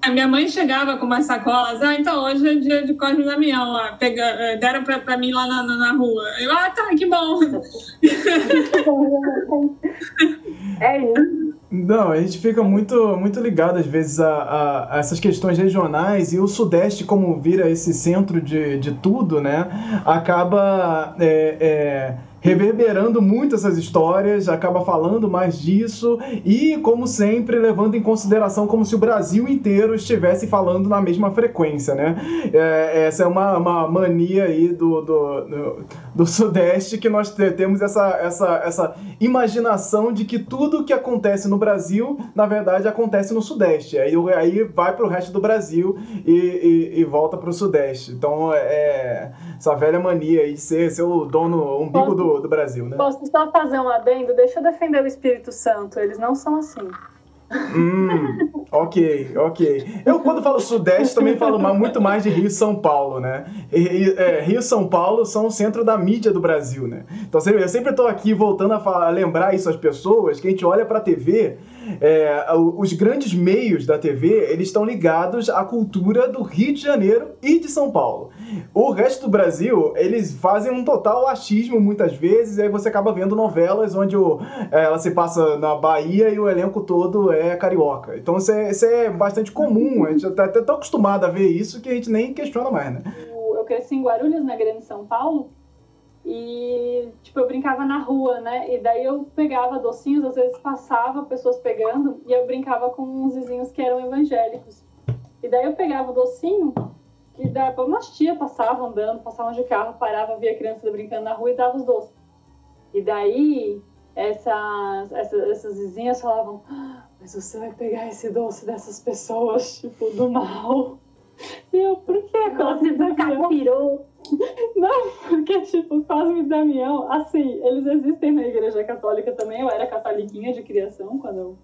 A minha mãe chegava com umas sacolas. Ah, então hoje é dia de Cosme Damião. Ó, pega, eh, deram pra, pra mim lá na, na, na rua. Eu, ah, tá, que bom. é isso. Não, a gente fica muito, muito ligado às vezes a, a, a, essas questões regionais e o Sudeste, como vira esse centro de, de tudo, né? Acaba. É, é reverberando muito essas histórias, acaba falando mais disso e, como sempre, levando em consideração como se o Brasil inteiro estivesse falando na mesma frequência, né? É, essa é uma, uma mania aí do, do, do, do, Sudeste que nós temos essa, essa, essa imaginação de que tudo que acontece no Brasil, na verdade, acontece no Sudeste. Aí, aí vai para o resto do Brasil e, e, e volta para o Sudeste. Então, é essa velha mania aí de ser, ser o dono, o umbigo do do, Brasil, né? Posso só fazer um adendo? Deixa eu defender o Espírito Santo, eles não são assim. Hum, ok, ok. Eu, quando falo Sudeste, também falo muito mais de Rio e São Paulo, né? E, é, Rio e São Paulo são o centro da mídia do Brasil, né? Então eu sempre estou aqui voltando a, falar, a, lembrar isso às pessoas, que a gente olha para a TV é, os grandes meios da TV eles estão ligados à cultura do Rio de Janeiro e de São Paulo. O resto do Brasil eles fazem um total achismo muitas vezes, e aí você acaba vendo novelas onde o, é, ela se passa na Bahia e o elenco todo é carioca. Então isso é, isso é bastante comum, a gente está até tão acostumado a ver isso que a gente nem questiona mais, né? Eu cresci em Guarulhos, na Grande São Paulo, e, tipo, eu brincava na rua, né? E daí eu pegava docinhos, às vezes passava pessoas pegando, e eu brincava com uns vizinhos que eram evangélicos. E daí eu pegava o docinho, e daí umas tia passavam andando, passavam de carro, parava, via crianças brincando na rua e dava os doces. E daí essas, essas, essas vizinhas falavam: ah, Mas você vai pegar esse doce dessas pessoas, tipo, do mal. Eu, por que Cosme Damião? Não, porque, tipo, Cosme e Damião, assim, eles existem na Igreja Católica também. Eu era catoliquinha de criação quando eu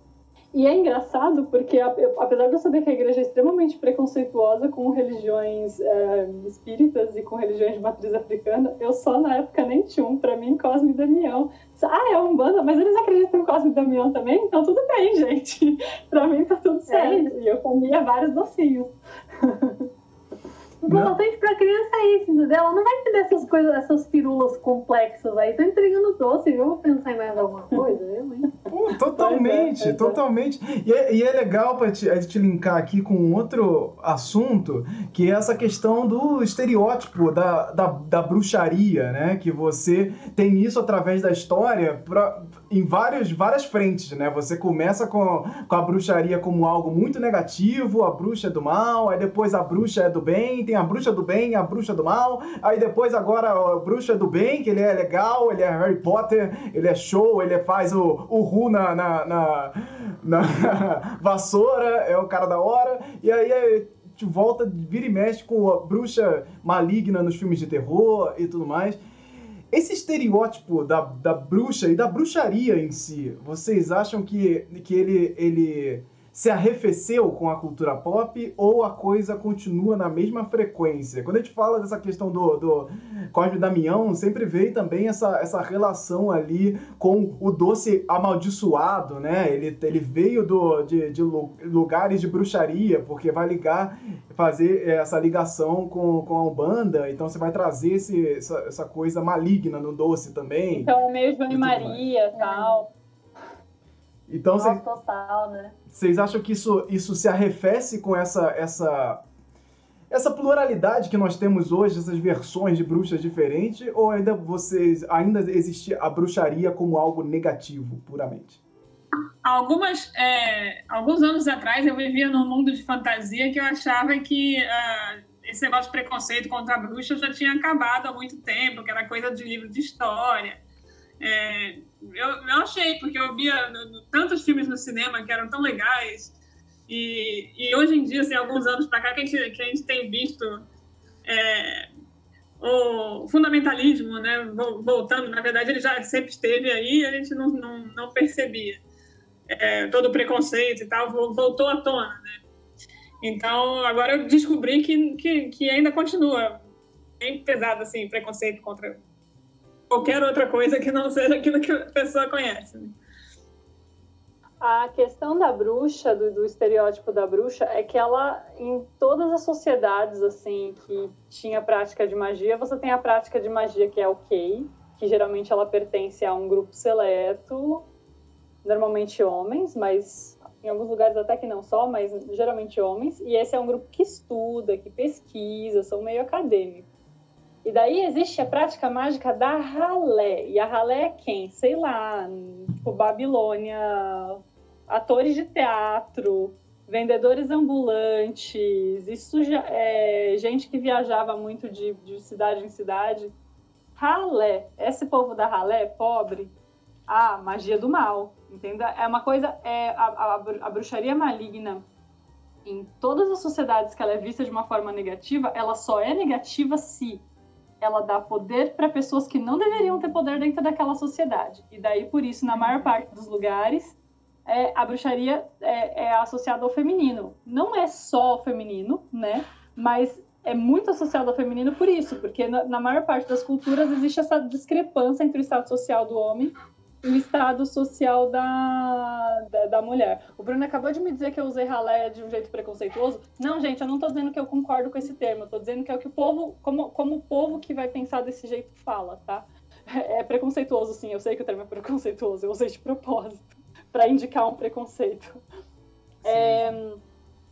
e é engraçado porque, apesar de eu saber que a igreja é extremamente preconceituosa com religiões é, espíritas e com religiões de matriz africana, eu só na época nem tinha um. Pra mim, Cosme e Damião. Ah, é um banda, mas eles acreditam em Cosme e Damião também? Então tudo bem, gente. pra mim tá tudo certo. É e eu comia vários docinhos. importante pra criança é isso, entendeu? Ela não vai ter essas coisas, essas pirulas complexas aí. Tô entregando doce, eu vou pensar em mais alguma coisa, eu, hein? Pô, totalmente, é, é, totalmente. E é, e é legal pra te, te linkar aqui com outro assunto, que é essa questão do estereótipo da, da, da bruxaria, né? Que você tem isso através da história pra, em vários, várias frentes, né? Você começa com, com a bruxaria como algo muito negativo, a bruxa é do mal, aí depois a bruxa é do bem, tem a bruxa do bem a bruxa do mal, aí depois agora a bruxa do bem, que ele é legal, ele é Harry Potter, ele é show, ele faz o, o Ru na, na, na, na vassoura, é o cara da hora, e aí te volta, vira e mexe com a bruxa maligna nos filmes de terror e tudo mais. Esse estereótipo da, da bruxa e da bruxaria em si, vocês acham que, que ele, ele se arrefeceu com a cultura pop ou a coisa continua na mesma frequência? Quando a gente fala dessa questão do, do Cosme Damião, sempre veio também essa, essa relação ali com o doce amaldiçoado, né? Ele, ele veio do, de, de lugares de bruxaria, porque vai ligar, fazer essa ligação com, com a Umbanda, então você vai trazer esse, essa, essa coisa maligna no doce também. Então é meio João e Maria e tal. Então, Nossa, cês, total, né? Vocês acham que isso, isso se arrefece com essa, essa, essa pluralidade que nós temos hoje, essas versões de bruxas diferentes, ou ainda vocês ainda existe a bruxaria como algo negativo, puramente? Algumas, é, alguns anos atrás eu vivia num mundo de fantasia que eu achava que uh, esse negócio de preconceito contra a bruxa já tinha acabado há muito tempo, que era coisa de livro de história. É, eu, eu achei, porque eu via tantos filmes no cinema que eram tão legais. E, e hoje em dia, assim, alguns anos para cá, que a, gente, que a gente tem visto é, o fundamentalismo, né, voltando, na verdade, ele já sempre esteve aí a gente não, não, não percebia. É, todo o preconceito e tal voltou à tona, né? Então, agora eu descobri que, que, que ainda continua bem pesado, assim, preconceito contra qualquer outra coisa que não seja aquilo que a pessoa conhece. Né? A questão da bruxa, do, do, estereótipo da bruxa, é que ela, em todas as sociedades, assim, que tinha prática de magia, você tem a prática de magia que é ok, que geralmente ela pertence a um grupo seleto, normalmente homens, mas em alguns lugares até que não só, mas geralmente homens, e esse é um grupo que estuda, que pesquisa, são meio acadêmicos. E daí existe a prática mágica da ralé. E a ralé é quem? Sei lá, tipo Babilônia, atores de teatro, vendedores ambulantes, isso já é gente que viajava muito de, de cidade em cidade. Ralé, esse povo da ralé é pobre, ah, magia do mal, entenda? É uma coisa, é a, a, a bruxaria maligna em todas as sociedades que ela é vista de uma forma negativa, ela só é negativa se ela dá poder para pessoas que não deveriam ter poder dentro daquela sociedade. E daí, por isso, na maior parte dos lugares, é, a bruxaria é, é, associada ao feminino. Não é só ao feminino, né? Mas é muito associado ao feminino por isso, porque na, na maior parte das culturas existe essa discrepância entre o estado social do homem o estado social da, da, da, mulher. O Bruno acabou de me dizer que eu usei ralé de um jeito preconceituoso. Não, gente, eu não tô dizendo que eu concordo com esse termo, eu tô dizendo que é o que o povo, como, como o povo que vai pensar desse jeito fala, tá? É, é preconceituoso, sim, eu sei que o termo é preconceituoso, eu usei de propósito, para indicar um preconceito. É,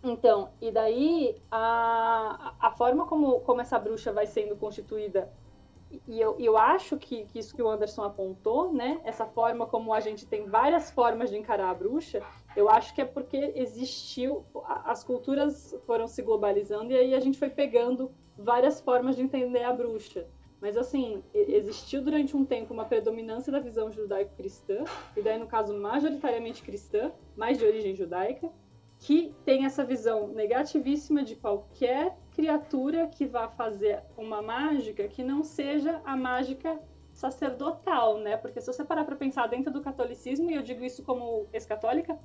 então, e daí a, a forma como, como essa bruxa vai sendo constituída e eu, eu acho que, que isso que o Anderson apontou, né? Essa forma como a gente tem várias formas de encarar a bruxa, eu acho que é porque existiu, as culturas foram se globalizando e aí a gente foi pegando várias formas de entender a bruxa. Mas assim, existiu durante um tempo uma predominância da visão judaico-cristã, e daí no caso majoritariamente cristã, mais de origem judaica, que tem essa visão negativíssima de qualquer criatura que vá fazer uma mágica que não seja a mágica sacerdotal, né? Porque se você parar para pensar dentro do catolicismo, e eu digo isso como ex-católica,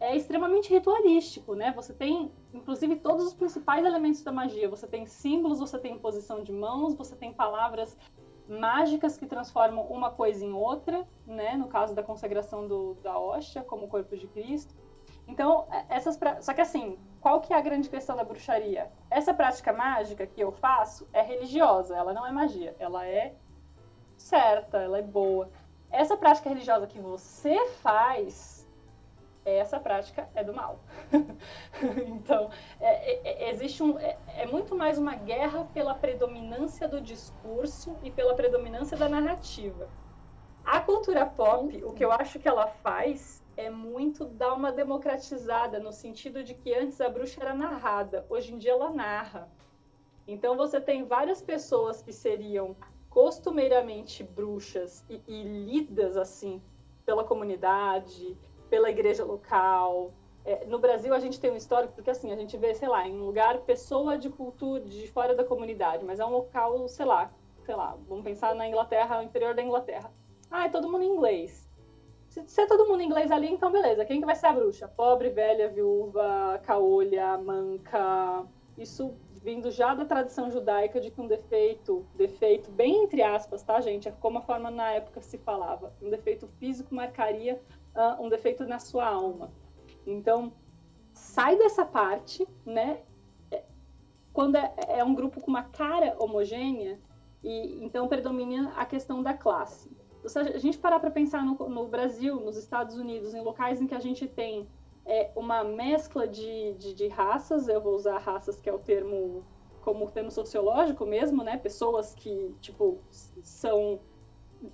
é extremamente ritualístico, né? Você tem, inclusive, todos os principais elementos da magia. Você tem símbolos, você tem posição de mãos, você tem palavras mágicas que transformam uma coisa em outra, né? No caso da consagração do, da hóstia, como corpo de Cristo. Então, é, essas pra... só que assim, qual que é a grande questão da bruxaria? Essa prática mágica que eu faço é religiosa, ela não é magia, ela é certa, ela é boa. Essa prática religiosa que você faz essa prática é do mal. então, é, é, é, existe um, é, é, muito mais uma guerra pela predominância do discurso e pela predominância da narrativa. A cultura pop, o que eu acho que ela faz é muito dar uma democratizada, no sentido de que antes a bruxa era narrada, hoje em dia ela narra. Então você tem várias pessoas que seriam costumeiramente bruxas e, e lidas assim pela comunidade, pela igreja local. É, no Brasil a gente tem um histórico, porque assim, a gente vê, sei lá, em um lugar, pessoa de cultura de fora da comunidade, mas é um local, sei lá, sei lá, vamos pensar na Inglaterra, interior da Inglaterra. Ah, é todo mundo inglês. Se, se é todo mundo inglês ali, então beleza. Quem que vai ser a bruxa? Pobre, velha, viúva, caolha, manca. Isso vindo já da tradição judaica de que um defeito, defeito bem entre aspas, tá, gente? É como a forma na época se falava. Um defeito físico marcaria uh, um defeito na sua alma. Então, sai dessa parte, né? Quando é, é um grupo com uma cara homogênea, e então predomina a questão da classe. Se a gente parar para pensar no, no, Brasil, nos Estados Unidos, em locais em que a gente tem é, uma mescla de, de, de, raças, eu vou usar raças que é o termo como termo sociológico mesmo, né? Pessoas que tipo são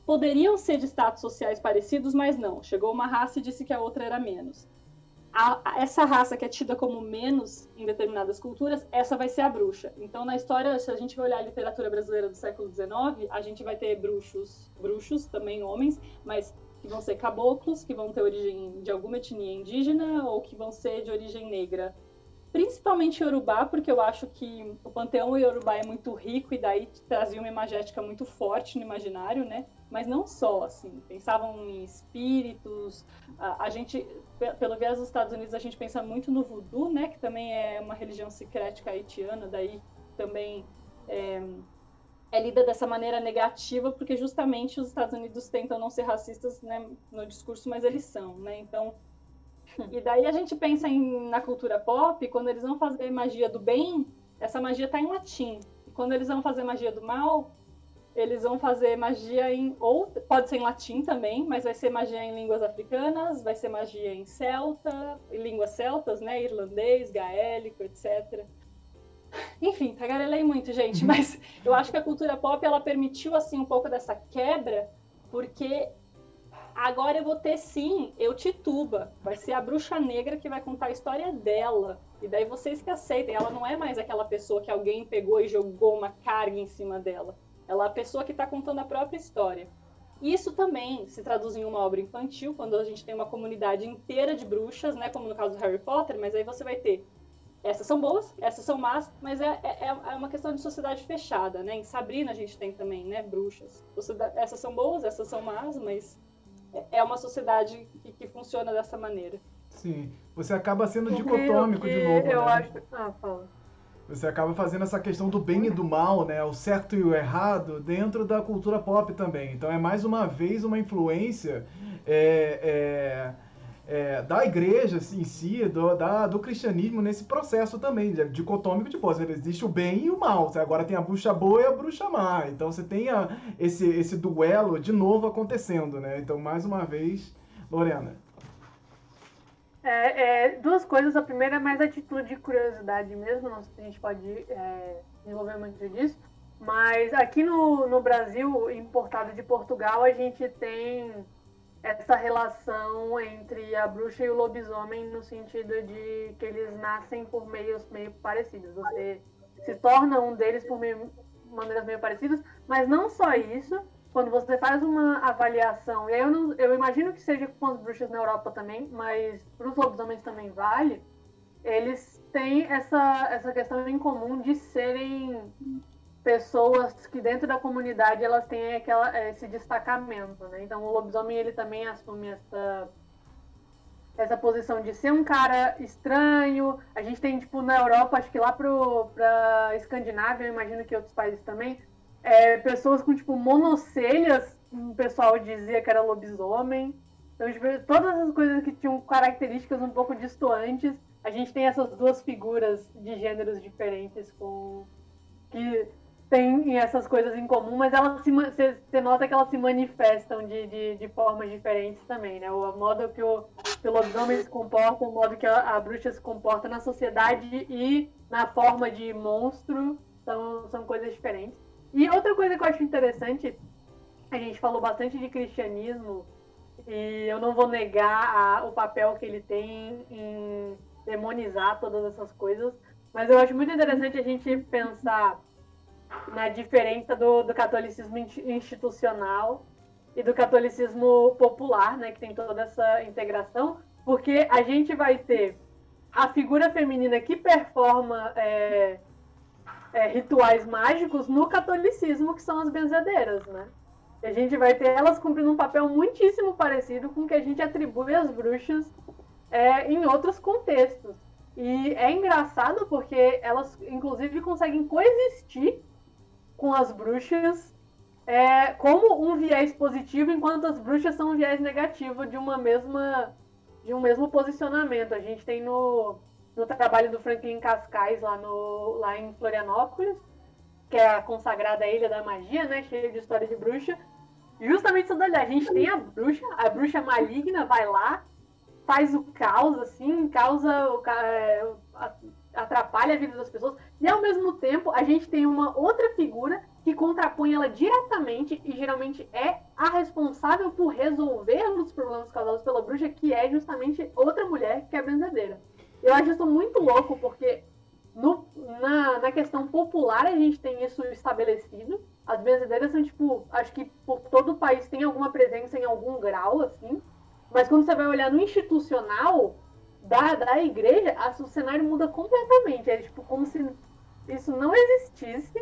poderiam ser de status sociais parecidos, mas não. Chegou uma raça e disse que a outra era menos. A, a, essa raça que é tida como menos em determinadas culturas, essa vai ser a bruxa. Então, na história, se a gente olhar a literatura brasileira do século XIX, a gente vai ter bruxos, bruxos também homens, mas que vão ser caboclos, que vão ter origem de alguma etnia indígena ou que vão ser de origem negra principalmente Yorubá, porque eu acho que o panteão Yorubá é muito rico e daí trazia uma imagética muito forte no imaginário, né? Mas não só, assim, pensavam em espíritos. A, a gente, pelo viés dos Estados Unidos, a gente pensa muito no voodoo, né? Que também é uma religião secrética haitiana, daí também é, é lida dessa maneira negativa, porque justamente os Estados Unidos tentam não ser racistas né, no discurso, mas eles são, né? Então, e daí a gente pensa em, na cultura pop, quando eles vão fazer magia do bem, essa magia está em latim. E quando eles vão fazer magia do mal, eles vão fazer magia em. Ou pode ser em latim também, mas vai ser magia em línguas africanas, vai ser magia em celta, em línguas celtas, né? Irlandês, gaélico, etc. Enfim, tagarelei muito, gente, uhum. mas eu acho que a cultura pop ela permitiu assim um pouco dessa quebra, porque Agora eu vou ter sim, eu Tituba. Vai ser a bruxa negra que vai contar a história dela. E daí vocês que aceitem. Ela não é mais aquela pessoa que alguém pegou e jogou uma carga em cima dela. Ela é a pessoa que está contando a própria história. Isso também se traduz em uma obra infantil, quando a gente tem uma comunidade inteira de bruxas, né? Como no caso do Harry Potter, mas aí você vai ter. Essas são boas, essas são más, mas é, é, é uma questão de sociedade fechada, né? Em Sabrina a gente tem também, né? Bruxas. Essas são boas, essas são más, mas é uma sociedade que, que funciona dessa maneira. Sim. Você acaba sendo dicotômico de novo. Eu né? acho. Ah, fala. Você acaba fazendo essa questão do bem e do mal, né? O certo e o errado dentro da cultura pop também. Então é mais uma vez uma influência é, é, é, da igreja em si, do, da, do cristianismo nesse processo também, dicotômico de pô, existe o bem e o mal. Agora tem a bruxa boa e a bruxa má. Então você tem a, esse, esse duelo de novo acontecendo, né? Então, mais uma vez, Lorena. É, é, duas coisas. A primeira é mais a título de curiosidade mesmo, não sei se a gente pode é, desenvolver muito disso. Mas aqui no, no Brasil, importado de Portugal, a gente tem essa relação entre a bruxa e o lobisomem no sentido de que eles nascem por meios meio parecidos. Você se torna um deles por meio, maneiras meio parecidas, mas não só isso. Quando você faz uma avaliação, e aí eu, não, eu imagino que seja com as bruxas na Europa também, mas para os lobisomens também vale, eles têm essa, essa questão em comum de serem pessoas que dentro da comunidade elas têm aquela, esse destacamento, né? Então o lobisomem ele também assume essa essa posição de ser um cara estranho. A gente tem, tipo, na Europa, acho que lá pro, pra Escandinávia, eu imagino que outros países também, é, pessoas com, tipo, monocelhas, o pessoal dizia que era lobisomem. Então, tipo, todas as coisas que tinham características um pouco distoantes, a gente tem essas duas figuras de gêneros diferentes com que tem essas coisas em comum, mas elas se você nota que elas se manifestam de, de, de, formas diferentes também, né? O modo que o, que o lobisomem se comporta, o modo que a, a, bruxa se comporta na sociedade e na forma de monstro são, são coisas diferentes. E outra coisa que eu acho interessante, a gente falou bastante de cristianismo e eu não vou negar a, o papel que ele tem em demonizar todas essas coisas, mas eu acho muito interessante a gente pensar na diferença do, do catolicismo institucional e do catolicismo popular, né, que tem toda essa integração, porque a gente vai ter a figura feminina que performa é, é, rituais mágicos no catolicismo, que são as benzedeiras, né? E a gente vai ter elas cumprindo um papel muitíssimo parecido com o que a gente atribui às bruxas é, em outros contextos. E é engraçado porque elas, inclusive, conseguem coexistir com as bruxas é, como um viés positivo, enquanto as bruxas são um viés negativo de uma mesma de um mesmo posicionamento. A gente tem no, no trabalho do Franklin Cascais lá, no, lá em Florianópolis, que é a consagrada Ilha da Magia, né? Cheia de história de bruxa. Justamente isso daí, a gente tem a bruxa, a bruxa maligna vai lá, faz o caos, assim, causa é, atrapalha a vida das pessoas, e ao mesmo tempo a gente tem uma outra figura que contrapõe ela diretamente e geralmente é a responsável por resolver os problemas causados pela bruxa, que é justamente outra mulher que é a benzedeira. Eu acho isso muito louco, porque no, na, na questão popular a gente tem isso estabelecido. As benzedeiras são, tipo, acho que por todo o país tem alguma presença em algum grau, assim. Mas quando você vai olhar no institucional, da, da igreja, a, o cenário muda completamente. É tipo como se isso não existisse.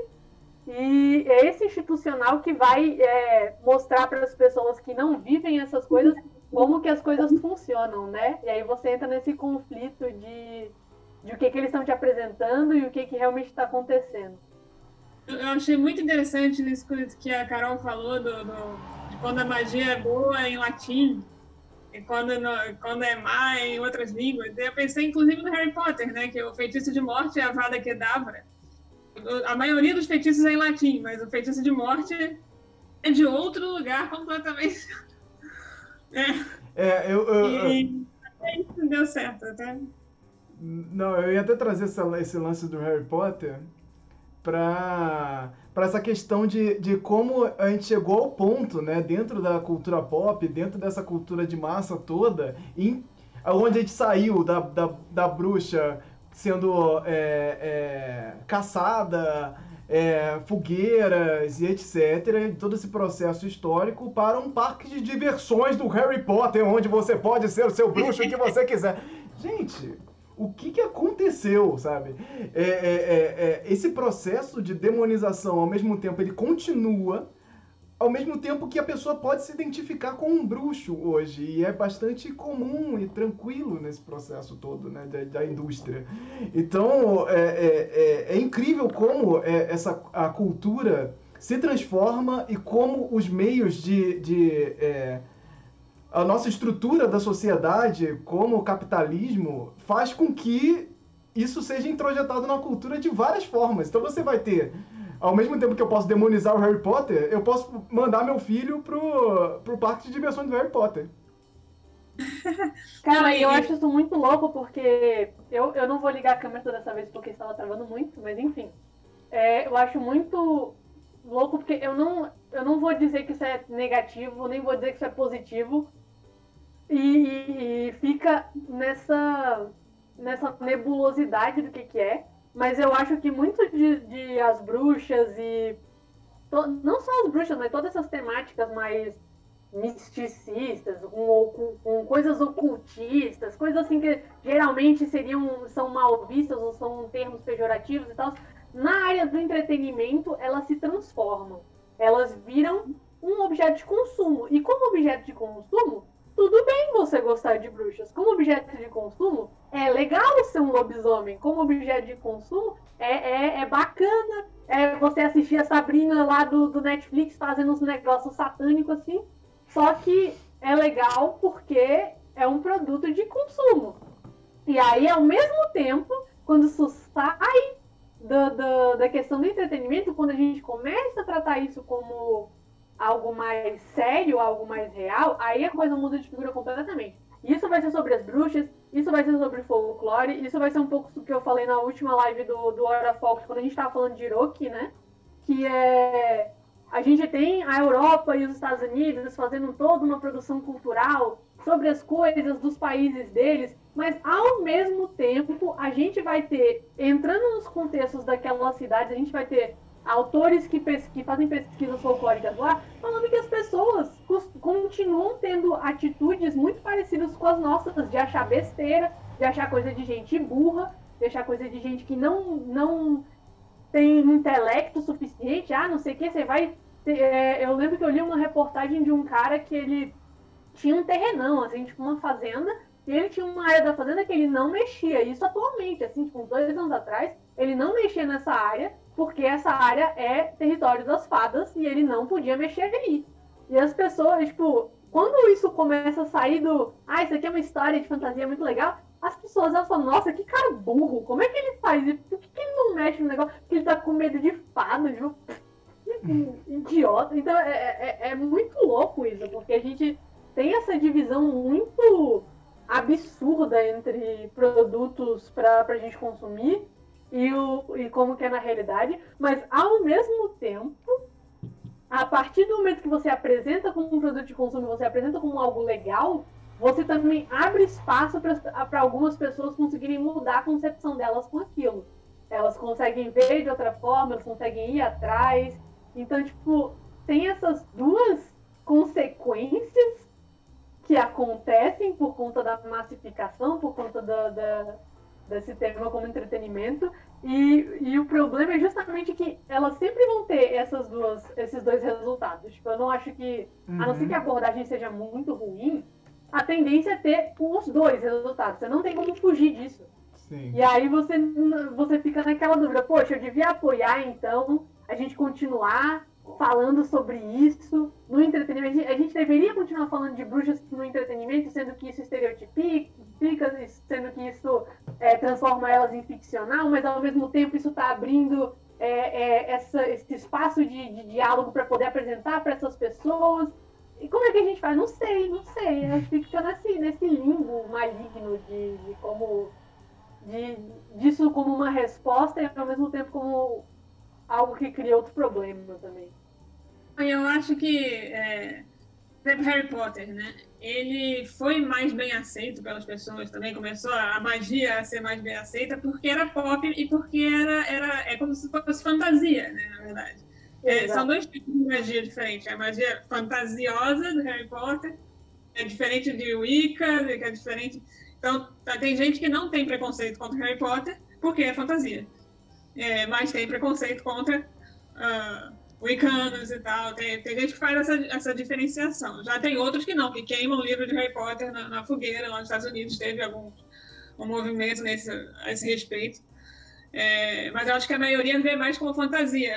E é esse institucional que vai é, mostrar para as pessoas que não vivem essas coisas como que as coisas funcionam, né? E aí você entra nesse conflito de, de o que, que eles estão te apresentando e o que, que realmente está acontecendo. Eu achei muito interessante isso que a Carol falou do, do, de quando a magia é boa em latim quando, no, quando é má em outras línguas. Eu pensei, inclusive, no Harry Potter, né? Que o feitiço de morte é a Vada Kedavra. A maioria dos feitiços é em latim, mas o feitiço de morte é de outro lugar completamente. É. é, eu. eu, e, eu... Isso deu certo, até. Não, eu ia até trazer essa, esse lance do Harry Potter para para essa questão de, de como a gente chegou ao ponto, né, dentro da cultura pop, dentro dessa cultura de massa toda, em, onde a gente saiu da, da, da bruxa sendo é, é, caçada, é, fogueiras e etc. Todo esse processo histórico para um parque de diversões do Harry Potter, onde você pode ser o seu bruxo que você quiser. Gente, o que, que aconteceu, sabe? É, é, é, é, esse processo de demonização, ao mesmo tempo, ele continua, ao mesmo tempo que a pessoa pode se identificar com um bruxo hoje. E é bastante comum e tranquilo nesse processo todo, né, da, da indústria. Então, é, é, é, é incrível como essa, a cultura se transforma e como os meios de... de a nossa estrutura da sociedade, como o capitalismo, faz com que isso seja introjetado na cultura de várias formas. Então você vai ter, ao mesmo tempo que eu posso demonizar o Harry Potter, eu posso mandar meu filho pro, pro parque de diversões do Harry Potter. Cara, eu acho isso muito louco porque eu, eu não vou ligar a câmera dessa vez porque estava travando muito, mas enfim. É, eu acho muito louco porque eu não, eu não vou dizer que isso é negativo, nem vou dizer que isso é positivo, e, e, fica nessa, nessa nebulosidade do que, que é. Mas eu acho que muito de, de as bruxas e. To, não só as bruxas, mas todas essas temáticas mais misticistas, com, com, com, coisas ocultistas, coisas assim que geralmente seriam são mal vistas ou são termos pejorativos e tal. Na área do entretenimento, elas se transformam. Elas viram um objeto de consumo. E como objeto de consumo, tudo bem você gostar de bruxas. Como objeto de consumo, é legal ser um lobisomem. Como objeto de consumo, é, é, é bacana é você assistir a Sabrina lá do, do Netflix fazendo uns negócios satânicos assim. Só que é legal porque é um produto de consumo. E aí, ao mesmo tempo, quando isso sai do, do, da questão do entretenimento, quando a gente começa a tratar isso como algo mais sério, algo mais real, aí a coisa muda de figura completamente. Isso vai ser sobre as bruxas, isso vai ser sobre folclore, isso vai ser um pouco do que eu falei na última live do, do Hora Fox, quando a gente estava falando de Iroki, né? Que é a gente tem a Europa e os Estados Unidos fazendo toda uma produção cultural sobre as coisas dos países deles, mas ao mesmo tempo a gente vai ter, entrando nos contextos daquelas cidades, a gente vai ter autores que, que fazem pesquisas folclóricas lá, falando que as pessoas continuam tendo atitudes muito parecidas com as nossas, de achar besteira, de achar coisa de gente burra, de achar coisa de gente que não, não tem intelecto suficiente, ah, não sei o que, você vai é, eu lembro que eu li uma reportagem de um cara que ele tinha um terrenão, assim, tipo uma fazenda, e ele tinha uma área da fazenda que ele não mexia. Isso atualmente, assim, tipo, uns dois anos atrás, ele não mexia nessa área, porque essa área é território das fadas e ele não podia mexer ali. E as pessoas, tipo, quando isso começa a sair do. Ah, isso aqui é uma história de fantasia muito legal, as pessoas elas falam, nossa, que cara burro, como é que ele faz isso? Por que, que ele não mexe no negócio? Porque ele tá com medo de fadas, viu? idiota. Então é, é, é, muito louco isso, porque a gente tem essa divisão muito absurda entre produtos para a gente consumir e, o, e como que é na realidade, mas ao mesmo tempo, a partir do momento que você apresenta como um produto de consumo, você apresenta como algo legal, você também abre espaço para algumas pessoas conseguirem mudar a concepção delas com aquilo. Elas conseguem ver de outra forma, elas conseguem ir atrás, então, tipo, tem essas duas consequências que acontecem por conta da massificação, por conta da, da, desse tema como entretenimento. E, e o problema é justamente que elas sempre vão ter essas duas, esses dois resultados. Tipo, eu não acho que, uhum. a não ser que a uhum. abordagem seja muito ruim, a tendência é ter os dois resultados. Você não tem como fugir disso. Sim. E aí você, você fica naquela dúvida, poxa, eu devia apoiar então a gente continuar falando sobre isso no entretenimento. A gente deveria continuar falando de bruxas no entretenimento, sendo que isso estereotipica, sendo que isso é, transforma elas em ficcional, mas ao mesmo tempo isso está abrindo é, é, essa, esse espaço de, de diálogo para poder apresentar para essas pessoas. E como é que a gente faz? Não sei, não sei. Acho que fica nesse, nesse limbo maligno de, de como. De, disso como uma resposta e ao mesmo tempo como algo que cria outro problema também. Eu acho que, é, Harry Potter, né? Ele foi mais bem aceito pelas pessoas também, começou a magia a ser mais bem aceita porque era pop e porque era, era é como se fosse fantasia, né? Na verdade. É, são dois tipos de magia diferentes. A magia fantasiosa do Harry Potter é diferente de Wicca, que é diferente. Então, tá, tem gente que não tem preconceito contra Harry Potter porque é fantasia é, mas tem preconceito contra uh, wiccanos e tal. Tem, tem gente que faz essa, essa diferenciação. Já tem outros que não, que queimam o livro de Harry Potter na, na fogueira. Lá nos Estados Unidos teve algum um movimento nesse, a esse respeito. É, mas eu acho que a maioria vê mais como fantasia,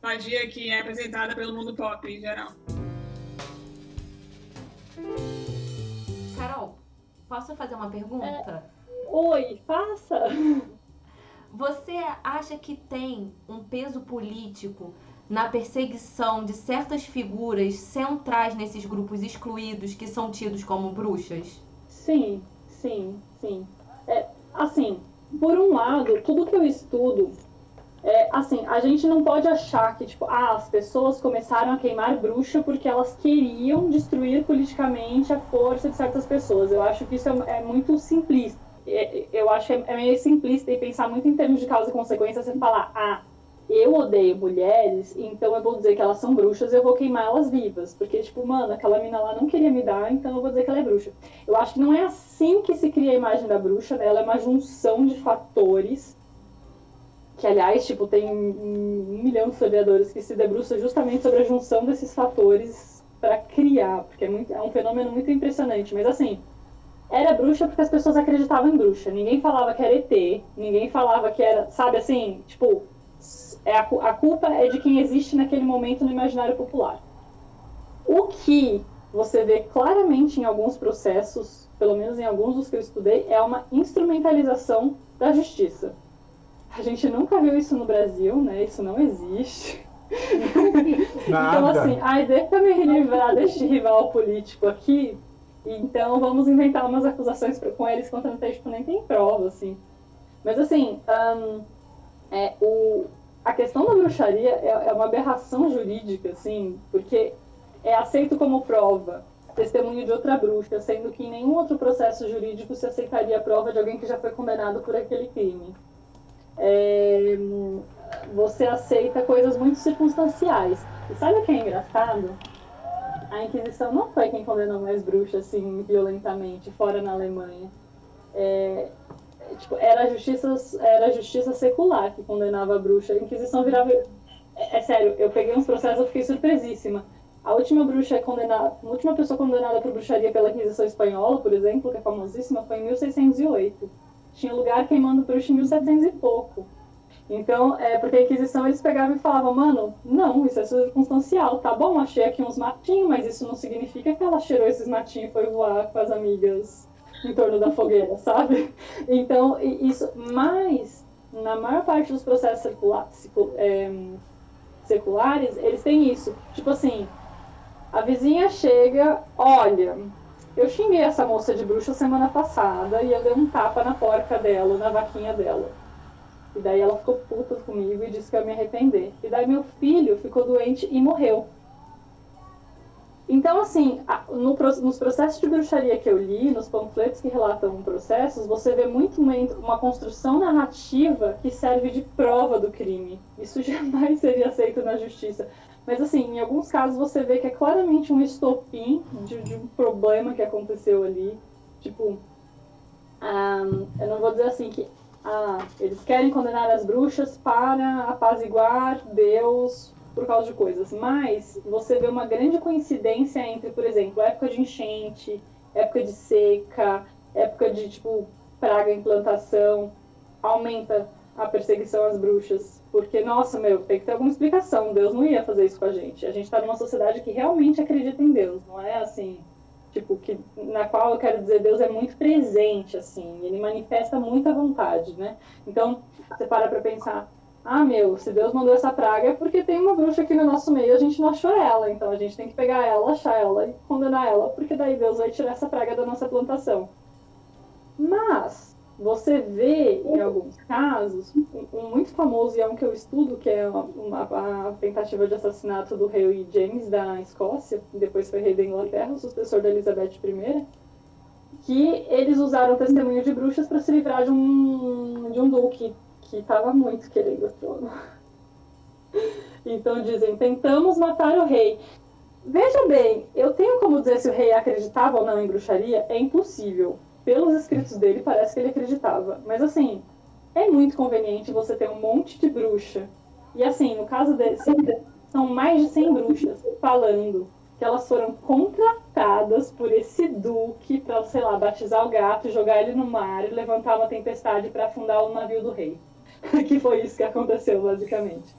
magia que é apresentada pelo mundo pop em geral. Carol, posso fazer uma pergunta? É, oi, faça! Você acha que tem um peso político na perseguição de certas figuras centrais nesses grupos excluídos que são tidos como bruxas? Sim, sim, sim. É, assim, por um lado, tudo que eu estudo, é, assim, a gente não pode achar que, tipo, ah, as pessoas começaram a queimar bruxa porque elas queriam destruir politicamente a força de certas pessoas. Eu acho que isso é, é muito simplista eu acho que é meio simplista e pensar muito em termos de causa e consequência, você falar, ah, eu odeio mulheres, então eu vou dizer que elas são bruxas e eu vou queimar elas vivas. Porque, tipo, mano, aquela mina lá não queria me dar, então eu vou dizer que ela é bruxa. Eu acho que não é assim que se cria a imagem da bruxa, né? Ela é uma junção de fatores. Que, aliás, tipo, tem um milhão de historiadores que se debruçam justamente sobre a junção desses fatores para criar, porque é, muito, é um fenômeno muito impressionante. Mas, assim, era bruxa porque as pessoas acreditavam em bruxa. Ninguém falava que era ET, ninguém falava que era, sabe assim, tipo, é a, a culpa é de quem existe naquele momento no imaginário popular. O que você vê claramente em alguns processos, pelo menos em alguns dos que eu estudei, é uma instrumentalização da justiça. A gente nunca viu isso no Brasil, né? Isso não existe. então, assim, ai, deixa eu me livrar deste rival político aqui, então vamos inventar umas acusações com eles contra não tem, tipo, nem tem prova, assim. Mas, assim, um, é, o, a questão da bruxaria é, é uma aberração jurídica, assim, porque é aceito como prova testemunho de outra bruxa, sendo que em nenhum outro processo jurídico se aceitaria a prova de alguém que já foi condenado por aquele crime. É, você aceita coisas muito circunstanciais. E sabe o que é engraçado? A Inquisição não foi quem condenou mais bruxas assim violentamente, fora na Alemanha. É, tipo, era a justiça, era a justiça secular que condenava a bruxa. A Inquisição virava. É, é sério, eu peguei uns processos e fiquei surpresíssima. A última bruxa condenada, a última pessoa condenada por bruxaria pela Inquisição Espanhola, por exemplo, que é famosíssima, foi em 1608. Tinha lugar queimando bruxa em 1700 e pouco. Então, é porque a Inquisição eles pegavam e falavam, mano, não, isso é circunstancial, tá bom, achei aqui uns matinhos, mas isso não significa que ela cheirou esses matinhos e foi voar com as amigas em torno da fogueira, sabe? Então, isso. Mas, na maior parte dos processos é, seculares, eles têm isso. Tipo assim, a vizinha chega, olha, eu xinguei essa moça de bruxa semana passada e eu dei um tapa na porca dela, na vaquinha dela. E daí ela ficou puta comigo e disse que ia me arrepender. E daí meu filho ficou doente e morreu. Então, assim, no, nos processos de bruxaria que eu li, nos panfletos que relatam processos, você vê muito uma construção narrativa que serve de prova do crime. Isso jamais seria aceito na justiça. Mas, assim, em alguns casos você vê que é claramente um estopim de, de um problema que aconteceu ali. Tipo, um, eu não vou dizer assim que ah, eles querem condenar as bruxas para apaziguar Deus por causa de coisas, mas você vê uma grande coincidência entre, por exemplo, época de enchente, época de seca, época de tipo praga em plantação, aumenta a perseguição às bruxas, porque nossa, meu, tem que ter alguma explicação, Deus não ia fazer isso com a gente. A gente está numa sociedade que realmente acredita em Deus, não é assim, tipo que na qual eu quero dizer Deus é muito presente assim, ele manifesta muita vontade, né? Então, você para para pensar ah, meu, se Deus mandou essa praga é porque tem uma bruxa aqui no nosso meio, a gente não achou ela, então a gente tem que pegar ela, achar ela e condenar ela, porque daí Deus vai tirar essa praga da nossa plantação. Mas você vê em alguns casos, um muito famoso e é um que eu estudo, que é uma, a tentativa de assassinato do rei James da Escócia, depois foi rei da Inglaterra, o sucessor da Elizabeth I, que eles usaram testemunho de bruxas para se livrar de um, de um duque que estava muito querendo o trono. Então dizem: tentamos matar o rei. Veja bem, eu tenho como dizer se o rei acreditava ou não em bruxaria? É impossível. Pelos escritos dele, parece que ele acreditava. Mas assim, é muito conveniente você ter um monte de bruxa. E assim, no caso dele, são mais de 100 bruxas falando que elas foram contratadas por esse duque para, sei lá, batizar o gato, jogar ele no mar e levantar uma tempestade para afundar o navio do rei. que foi isso que aconteceu, basicamente.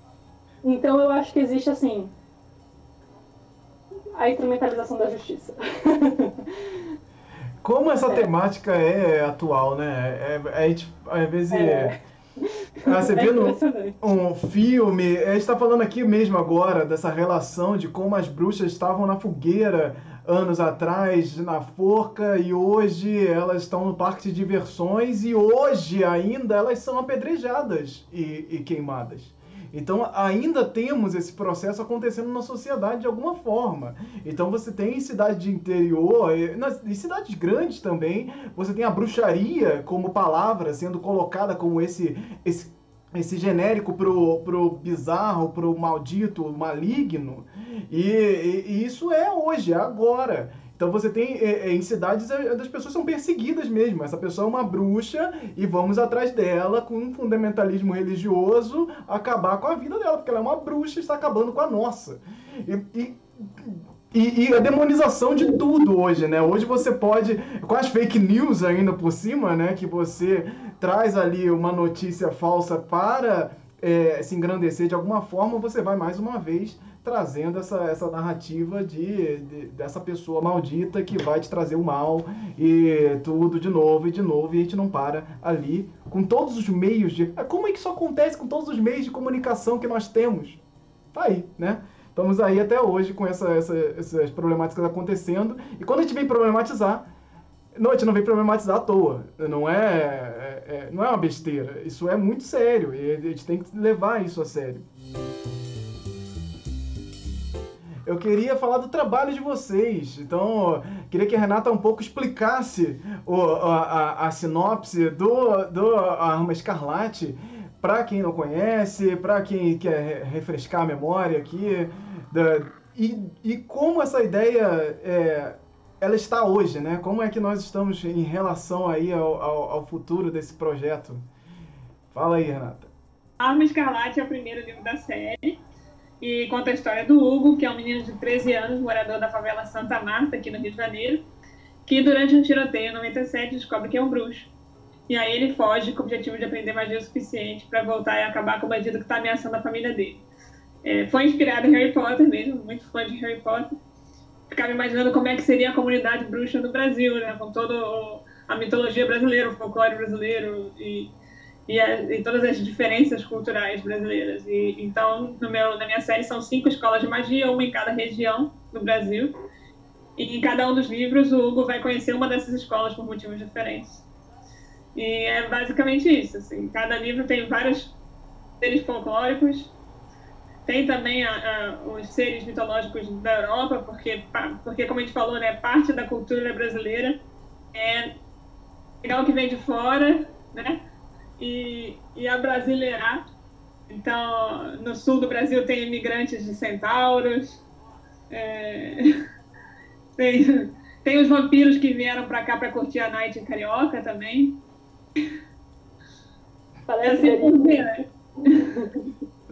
Então eu acho que existe, assim, a instrumentalização da justiça. Como essa é. temática é atual, né? É, é, tipo, às vezes. É. Ah, você é viu um filme, a gente está falando aqui mesmo agora dessa relação de como as bruxas estavam na fogueira anos atrás na forca e hoje elas estão no parque de diversões e hoje ainda elas são apedrejadas e, e queimadas. Então ainda temos esse processo acontecendo na sociedade de alguma forma. Então você tem em cidades de interior, nas, em cidades grandes também, você tem a bruxaria como palavra sendo colocada como esse, esse esse genérico pro, pro bizarro, pro maldito, maligno. E, e, e isso é hoje, é agora. Então você tem é, é, em cidades é, as pessoas são perseguidas mesmo. Essa pessoa é uma bruxa e vamos atrás dela com um fundamentalismo religioso acabar com a vida dela, porque ela é uma bruxa e está acabando com a nossa. E, e, e, e, a demonização de tudo hoje, né? Hoje você pode, com as fake news ainda por cima, né? Que você traz ali uma notícia falsa para é, se engrandecer de alguma forma, você vai mais uma vez trazendo essa, essa narrativa de, de, dessa pessoa maldita que vai te trazer o mal e tudo de novo e de novo e a gente não para ali com todos os meios de... Como é que isso acontece com todos os meios de comunicação que nós temos? Tá aí, né? Estamos aí até hoje com essa, essa, essas problemáticas acontecendo. E quando a gente vem problematizar, não, a gente não vem problematizar à toa. Não é, é, é, não é uma besteira. Isso é muito sério. E a gente tem que levar isso a sério. Eu queria falar do trabalho de vocês. Então, queria que a Renata um pouco explicasse o, a, a, a sinopse do, do Arma Escarlate para quem não conhece, para quem quer refrescar a memória aqui, da, e, e como essa ideia é, ela está hoje, né? Como é que nós estamos em relação aí ao, ao, ao futuro desse projeto? Fala aí, Renata. Arma Escarlate é o primeiro livro da série e conta a história do Hugo, que é um menino de 13 anos, morador da favela Santa Marta, aqui no Rio de Janeiro, que durante um tiroteio em 97 descobre que é um bruxo. E aí ele foge com o objetivo de aprender magia o suficiente para voltar e acabar com o bandido que está ameaçando a família dele. É, foi inspirado em Harry Potter mesmo, muito fã de Harry Potter. Ficava imaginando como é que seria a comunidade bruxa no Brasil, né? Com toda a mitologia brasileira, o folclore brasileiro e, e, a, e, todas as diferenças culturais brasileiras. E, então, no meu, na minha série são cinco escolas de magia, uma em cada região do Brasil. E em cada um dos livros, o Hugo vai conhecer uma dessas escolas por motivos diferentes. E é basicamente isso. Assim. Cada livro tem vários seres folclóricos. Tem também a, a, os seres mitológicos da Europa, porque, porque, como a gente falou, né, parte da cultura brasileira é pegar o que vem de fora né, e, e abrasileirar. Então, no sul do Brasil tem imigrantes de centauros, é, tem, tem os vampiros que vieram para cá para curtir a night em Carioca também. Parece é né?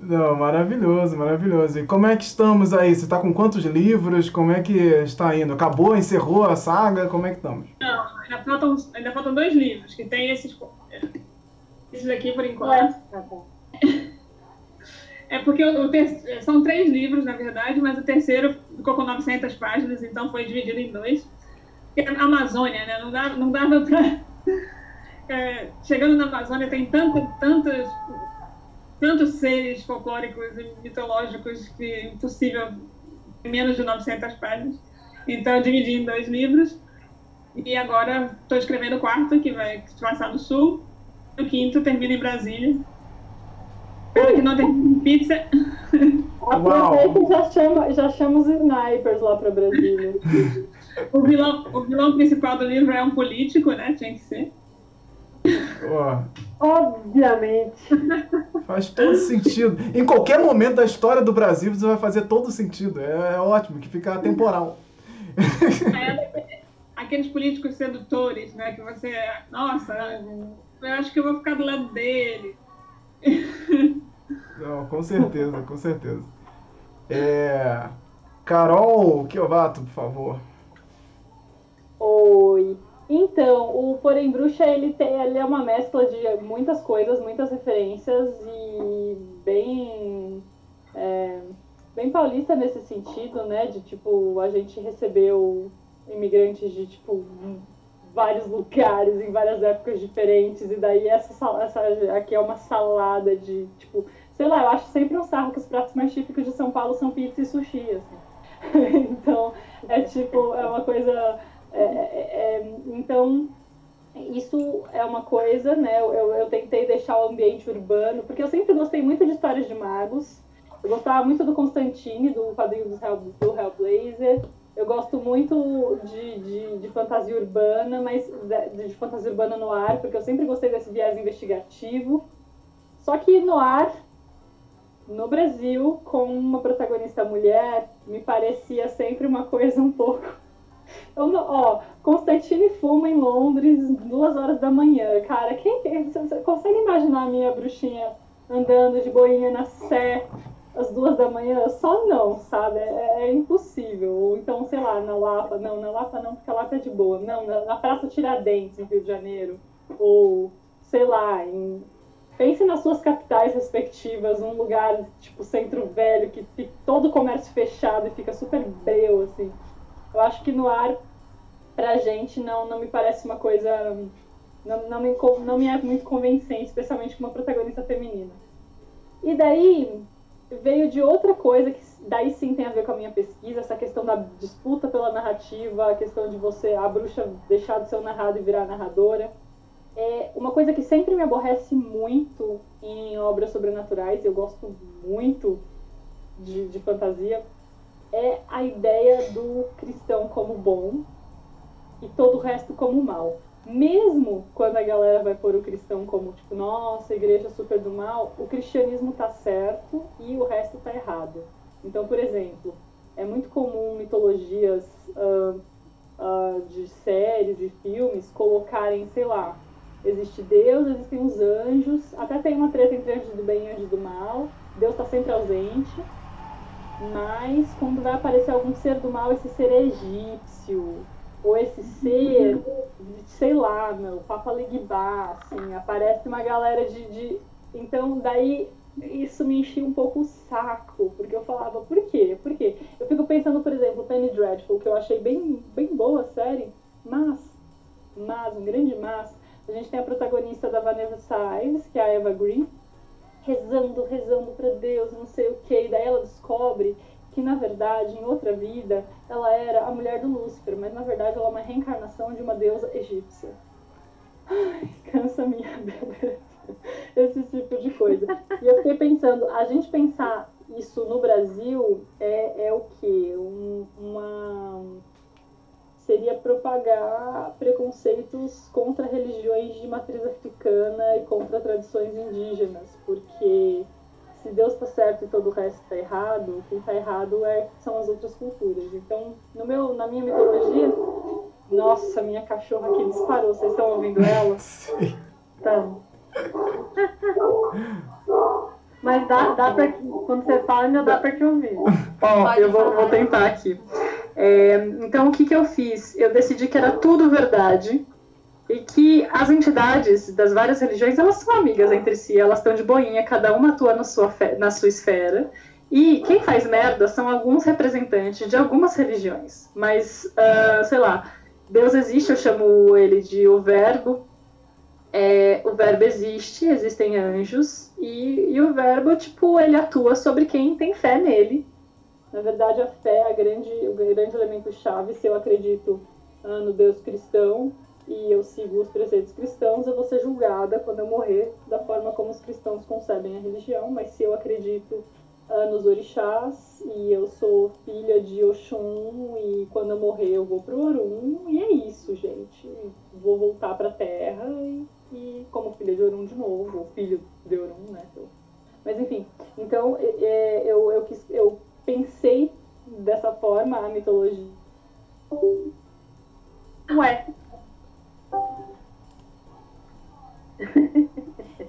Não, maravilhoso, maravilhoso. E como é que estamos aí? Você está com quantos livros? Como é que está indo? Acabou, encerrou a saga? Como é que estamos? Não, ainda faltam, ainda faltam dois livros, que tem esses, esses aqui por enquanto. É porque o, ter, são três livros, na verdade, mas o terceiro ficou com 900 páginas, então foi dividido em dois. Porque a Amazônia, né? Não, dá, não dava para é, chegando na Amazônia tem tanto, tantos, tantos seres folclóricos e mitológicos que é impossível em menos de 900 páginas. Então eu dividi em dois livros e agora estou escrevendo o quarto, que vai passar no sul. O quinto termina em Brasília. Espero que não termine em pizza. Aproveita e já chama, já chama os snipers lá para Brasília. o, vilão, o vilão principal do livro é um político, né? Tinha que ser. Obviamente. Faz todo sentido. Em qualquer momento da história do Brasil, você vai fazer todo sentido. É, é ótimo, que fica temporal. É, aqueles políticos sedutores, né? Que você. Nossa, eu acho que eu vou ficar do lado dele. Não, com certeza, com certeza. É... Carol Kiovato, por favor. Oi. Então, o Porém Bruxa, ele, tem, ele é uma mescla de muitas coisas, muitas referências e bem, é, bem paulista nesse sentido, né? De, tipo, a gente recebeu imigrantes de, tipo, vários lugares, em várias épocas diferentes, e daí essa, essa aqui é uma salada de, tipo, sei lá, eu acho sempre um sarro que os pratos mais típicos de São Paulo são pizza e sushi, assim. então, é tipo, é uma coisa é, é, é, então, isso é uma coisa, né? Eu, eu tentei deixar o ambiente urbano, porque eu sempre gostei muito de histórias de magos. Eu gostava muito do Constantine, do quadrinho do, do Hellblazer. Eu gosto muito de, de, de, fantasia urbana, mas de, de fantasia urbana no ar, porque eu sempre gostei desse viés investigativo. Só que no ar, no Brasil, com uma protagonista mulher, me parecia sempre uma coisa um pouco. Eu, ó, Constantine fuma em Londres, duas horas da manhã. Cara, quem, você consegue imaginar a minha bruxinha andando de boinha na Sé às duas da manhã? Só não, sabe? É, é, impossível. Ou então, sei lá, na Lapa. Não, na Lapa não, porque a Lapa é de boa. Não, na, na Praça Tiradentes, em Rio de Janeiro. Ou, sei lá, em pense nas suas capitais respectivas, um lugar tipo centro velho, que fica todo o comércio fechado e fica super breu, assim. Eu acho que no ar, pra gente, não, não me parece uma coisa. Não, não, me, não me é muito convincente, especialmente com uma protagonista feminina. E daí veio de outra coisa que daí sim tem a ver com a minha pesquisa, essa questão da disputa pela narrativa, a questão de você, a bruxa deixar de ser o narrado e virar narradora. É uma coisa que sempre me aborrece muito em obras sobrenaturais, eu gosto muito de, de fantasia, é a ideia do cristão como bom e todo o resto como mal. Mesmo quando a galera vai pôr o cristão como, tipo, nossa, igreja super do mal, o cristianismo tá certo e o resto tá errado. Então, por exemplo, é muito comum mitologias uh, uh, de séries e filmes colocarem, sei lá, Existe Deus, existem os anjos, até tem uma treta entre anjos do bem e anjos do mal. Deus está sempre ausente. Mas quando vai aparecer algum ser do mal, esse ser é egípcio, ou esse ser, sei lá, meu, Papa Legibá, assim, aparece uma galera de, de. Então, daí isso me enchia um pouco o saco, porque eu falava, por quê? Por quê? Eu fico pensando, por exemplo, Penny Dreadful, que eu achei bem, bem boa a série, mas, mas, um grande mas, a gente tem a protagonista da Vanessa Ives, que é a Eva Green, rezando, rezando para Deus, não sei o que, e daí ela descobre que na verdade, em outra vida, ela era a mulher do Lúcifer, mas na verdade ela é uma reencarnação de uma deusa egípcia. Ai, cansa minha beleza. Esse tipo de coisa. E eu fiquei pensando, a gente pensar isso no Brasil é, é o quê? Um, uma seria propagar preconceitos contra religiões de matriz africana e contra tradições indígenas, porque se Deus está certo e todo o resto está errado, quem está errado é, são as outras culturas. Então, no meu, na minha mitologia, nossa, minha cachorra aqui disparou, vocês estão ouvindo ela? Sim. Então. Mas dá, dá pra, quando você fala, ainda dá para te ouvir. Ó, eu vou, vou tentar aqui. É, então, o que, que eu fiz? Eu decidi que era tudo verdade e que as entidades das várias religiões, elas são amigas entre si, elas estão de boinha, cada uma atua na sua, na sua esfera. E quem faz merda são alguns representantes de algumas religiões. Mas, uh, sei lá, Deus existe, eu chamo ele de o Verbo. É, o verbo existe, existem anjos, e, e o verbo, tipo, ele atua sobre quem tem fé nele na verdade, a fé é a grande, o grande elemento chave. Se eu acredito ah, no Deus cristão e eu sigo os preceitos cristãos, eu vou ser julgada quando eu morrer da forma como os cristãos concebem a religião. Mas se eu acredito ah, nos orixás e eu sou filha de Oxum e quando eu morrer eu vou pro Orum, e é isso, gente. Vou voltar pra terra e, e como filha de Orum de novo, ou filho de Orum, né? Mas enfim, então é, eu, eu, quis, eu pensei dessa forma a mitologia. Ué.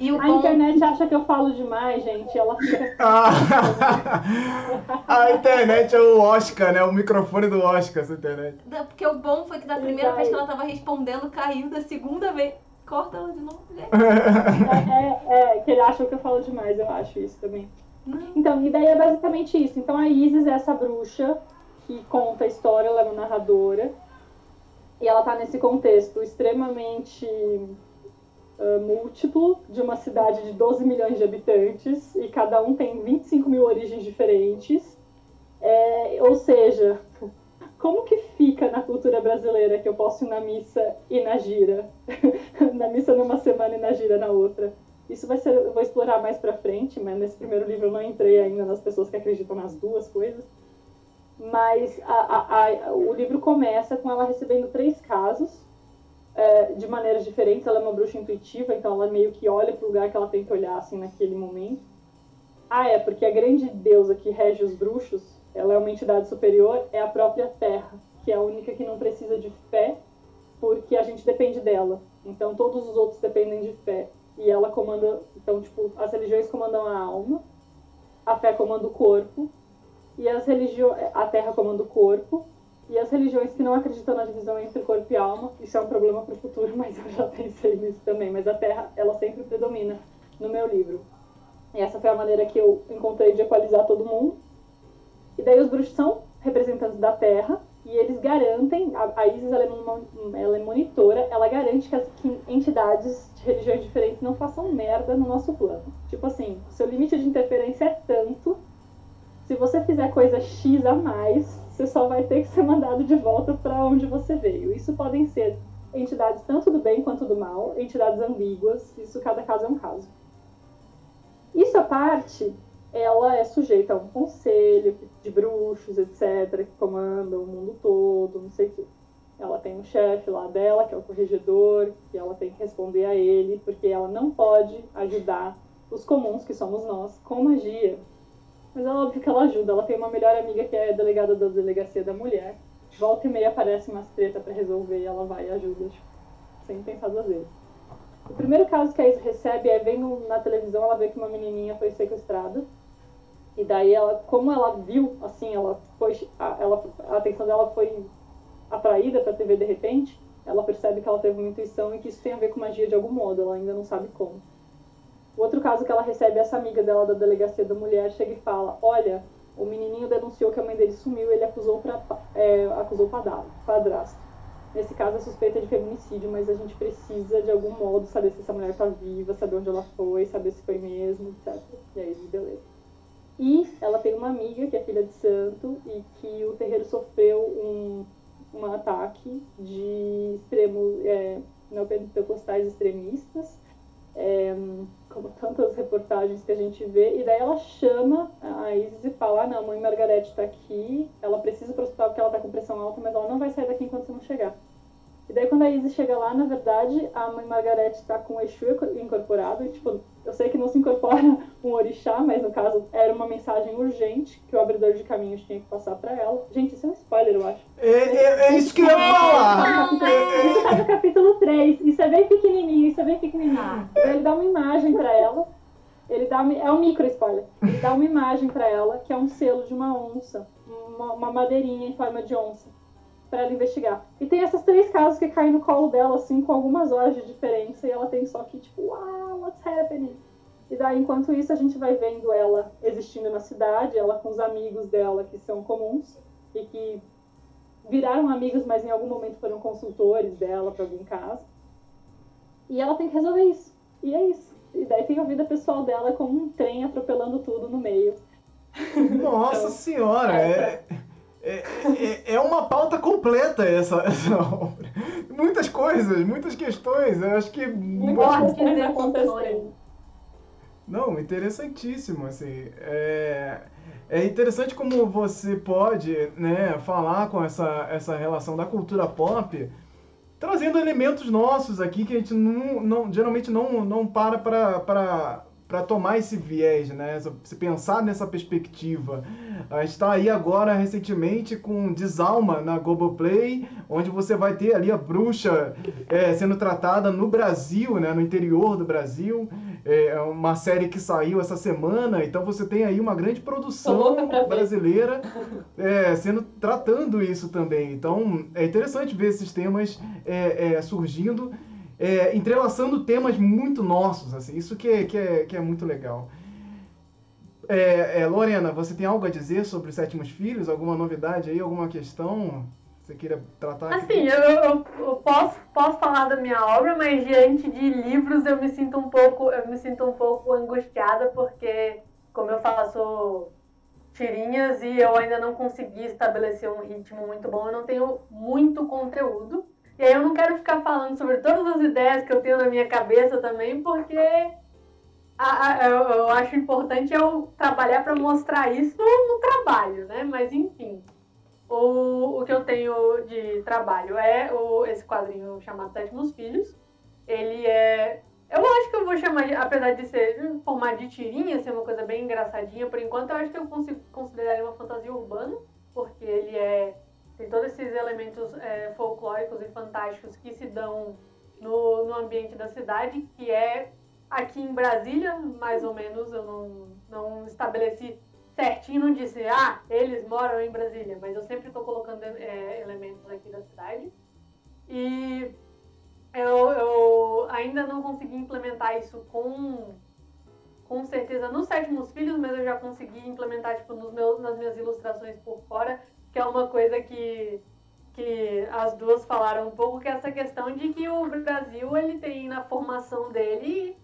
E a bom... internet acha que eu falo demais, gente. Ela fica. a internet é o Oscar, né? O microfone do Oscar, essa internet. Porque o bom foi que da primeira vez que ela tava respondendo, caiu. Da segunda vez, corta ela de novo, gente. É, é, é, que ele acha que eu falo demais, eu acho isso também. Então, e daí é basicamente isso. Então a Isis é essa bruxa que conta a história, ela é uma narradora. E ela tá nesse contexto extremamente uh, múltiplo de uma cidade de 12 milhões de habitantes e cada um tem 25 mil origens diferentes. É, ou seja, como que fica na cultura brasileira que eu posso ir na missa e na gira? na missa numa semana e na gira na outra. Isso vai ser, eu vou explorar mais pra frente, mas nesse primeiro livro eu não entrei ainda nas pessoas que acreditam nas duas coisas. Mas a, a, a, o livro começa com ela recebendo três casos é, de maneiras diferentes. Ela é uma bruxa intuitiva, então ela meio que olha para o lugar que ela tem que olhar assim naquele momento. Ah, é, porque a grande deusa que rege os bruxos, ela é uma entidade superior, é a própria Terra, que é a única que não precisa de fé, porque a gente depende dela. Então todos os outros dependem de fé. E ela comanda, então, tipo, as religiões comandam a alma, a fé comanda o corpo, e as religiões, a Terra comanda o corpo, e as religiões que não acreditam na divisão entre corpo e alma, isso é um problema para o futuro, mas eu já pensei nisso também. Mas a Terra, ela sempre predomina no meu livro. E essa foi a maneira que eu encontrei de equalizar todo mundo. E daí os bruxos são representantes da Terra, e eles garantem, a, Isis ela é, ela é monitora, ela garante que as que entidades de religiões diferentes não façam merda no nosso plano. Tipo assim, seu limite de interferência é tanto, se você fizer coisa X a mais, você só vai ter que ser mandado de volta para onde você veio. Isso podem ser entidades tanto do bem quanto do mal, entidades ambíguas, isso cada caso é um caso. Isso à parte, ela é sujeita a um conselho de bruxos, etc., que comandam o mundo todo, não sei o quê. Ela tem um chefe lá dela, que é o corregedor, e ela tem que responder a ele, porque ela não pode ajudar os comuns, que somos nós, com magia. Mas é óbvio que ela ajuda. Ela tem uma melhor amiga que é delegada da delegacia da mulher. Volta e meia aparece umas treta para resolver e ela vai e ajuda, tipo, sem pensar duas vezes. O primeiro caso que a Isa recebe é vendo na televisão, ela vê que uma menininha foi sequestrada. E daí ela, como ela viu, assim, ela foi, a, ela, a atenção dela foi atraída para a TV de repente, ela percebe que ela teve uma intuição e que isso tem a ver com magia de algum modo, ela ainda não sabe como. O outro caso que ela recebe, essa amiga dela da delegacia da mulher chega e fala: Olha, o menininho denunciou que a mãe dele sumiu e ele acusou, pra, é, acusou padrasto. Nesse caso, a suspeita é de feminicídio, mas a gente precisa, de algum modo, saber se essa mulher está viva, saber onde ela foi, saber se foi mesmo, etc. E aí, beleza. E ela tem uma amiga que é filha de santo e que o terreiro sofreu um, um ataque de extremos é, neopentecostais extremistas é, como tantas reportagens que a gente vê, e daí ela chama a Isis e fala, ah, não, a mãe Margarete está aqui, ela precisa ir para o hospital porque ela está com pressão alta, mas ela não vai sair daqui enquanto você não chegar. E daí quando a Izzy chega lá, na verdade, a mãe Margarete tá com o Exu incorporado. E, tipo, eu sei que não se incorpora um orixá, mas no caso era uma mensagem urgente que o abridor de caminhos tinha que passar para ela. Gente, isso é um spoiler, eu acho. É, é, é isso que eu ia falar! Isso tá no capítulo 3. Isso é bem pequenininho, isso é bem pequenininho. Ah. Ele dá uma imagem para ela. Ele dá uma, é um micro spoiler. Ele dá uma imagem para ela que é um selo de uma onça, uma, uma madeirinha em forma de onça para ela investigar. E tem esses três casos que caem no colo dela, assim, com algumas horas de diferença, e ela tem só que, tipo, wow, what's happening? E daí, enquanto isso, a gente vai vendo ela existindo na cidade, ela com os amigos dela que são comuns e que viraram amigos, mas em algum momento foram consultores dela para algum caso. E ela tem que resolver isso. E é isso. E daí tem a vida pessoal dela como um trem atropelando tudo no meio. Nossa então, senhora! É... é é, é, uma pauta completa essa, essa obra. Muitas coisas, muitas questões. Eu acho que. Muitas coisas acontecendo. Não, interessantíssimo, assim. É, é interessante como você pode né, falar com essa, essa relação da cultura pop, trazendo elementos nossos aqui que a gente não, não geralmente não, não para para para tomar esse viés, né? Se pensar nessa perspectiva. A gente está aí agora recentemente com Desalma na Globoplay, onde você vai ter ali a bruxa é, sendo tratada no Brasil, né? No interior do Brasil. É uma série que saiu essa semana, então você tem aí uma grande produção brasileira é, sendo tratando isso também. Então é interessante ver esses temas é, é, surgindo é, entrelaçando temas muito nossos, assim, isso que é, que é, que é muito legal. É, é, Lorena, você tem algo a dizer sobre os Sétimos Filhos? Alguma novidade aí, alguma questão que você queira tratar? Assim, eu, eu, eu, posso, posso falar da minha obra, mas diante de livros eu me sinto um pouco, eu me sinto um pouco angustiada porque como eu faço tirinhas e eu ainda não consegui estabelecer um ritmo muito bom, eu não tenho muito conteúdo. E aí eu não quero ficar falando sobre todas as ideias que eu tenho na minha cabeça também, porque a, a, eu, eu, acho importante eu trabalhar para mostrar isso no trabalho, né? Mas enfim, o, o que eu tenho de trabalho é o, esse quadrinho chamado Sétimos Filhos. Ele é eu acho que eu vou chamar, de, apesar de ser em formato de tirinha, ser uma coisa bem engraçadinha, por enquanto eu acho que eu consigo considerar ele uma fantasia urbana, porque ele é tem todos esses elementos é, folclóricos e fantásticos que se dão no, no ambiente da cidade, que é aqui em Brasília, mais ou menos, eu não, não estabeleci certinho, não disse, ah, eles moram em Brasília, mas eu sempre estou colocando é, elementos aqui da cidade. E eu, eu ainda não consegui implementar isso com, com certeza nos sétimos filhos, mas eu já consegui implementar tipo, nos meus, nas minhas ilustrações por fora, que é uma coisa que, que as duas falaram um pouco, que é essa questão de que o Brasil ele tem na formação dele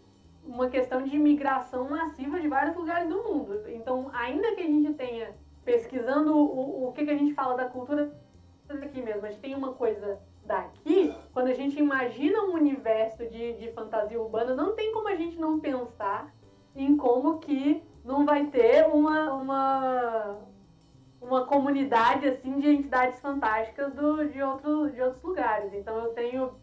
uma questão de imigração massiva de vários lugares do mundo. Então, ainda que a gente tenha pesquisando o, o que, que a gente fala da cultura aqui mesmo, a gente tem uma coisa daqui, quando a gente imagina um universo de, de fantasia urbana, não tem como a gente não pensar em como que não vai ter uma, uma, uma comunidade assim de entidades fantásticas do, de, outro, de outros lugares. Então eu tenho,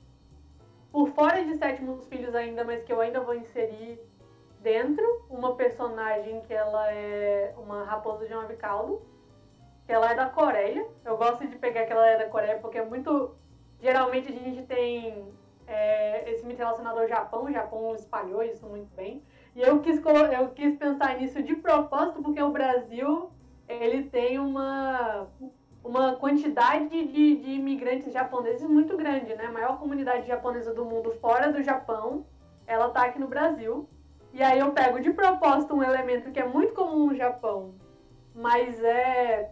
por fora de Sétimos Filhos ainda, mas que eu ainda vou inserir dentro, uma personagem que ela é uma raposa de um avicaldo, que ela é da Coreia. Eu gosto de pegar que ela é da Coreia porque é muito Geralmente a gente tem é, esse mito relacionado ao Japão, o Japão espalhou isso muito bem. E eu quis, eu quis pensar nisso de propósito, porque o Brasil ele tem uma, uma quantidade de, de imigrantes japoneses muito grande, né? A maior comunidade japonesa do mundo fora do Japão, ela tá aqui no Brasil. E aí eu pego de propósito um elemento que é muito comum no Japão, mas é,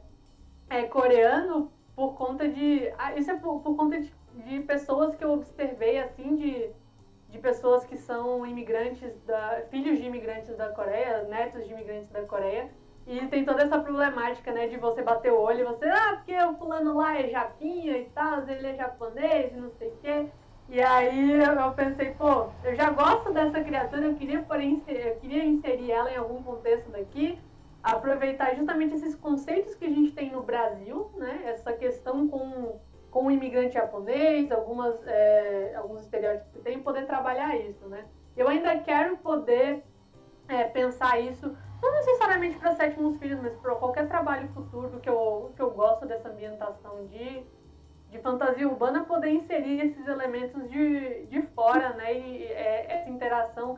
é coreano por conta de. Ah, isso é por, por conta de, de, pessoas que eu observei, assim, de, de pessoas que são imigrantes, da, filhos de imigrantes da Coreia, netos de imigrantes da Coreia. E tem toda essa problemática, né, de você bater o olho e você, ah, porque o fulano lá é japinha e tal, ele é japonês e não sei o quê. E aí eu pensei, pô, eu já gosto dessa criatura, eu queria, porém, eu queria inserir ela em algum contexto daqui aproveitar justamente esses conceitos que a gente tem no Brasil, né? Essa questão com, com o imigrante japonês, algumas, é, alguns estereótipos que tem, poder trabalhar isso, né? Eu ainda quero poder é, pensar isso, não necessariamente para sétimos filhos, mas para qualquer trabalho futuro que eu, que eu gosto dessa ambientação de, de fantasia urbana, poder inserir esses elementos de, de fora, né? E é, essa interação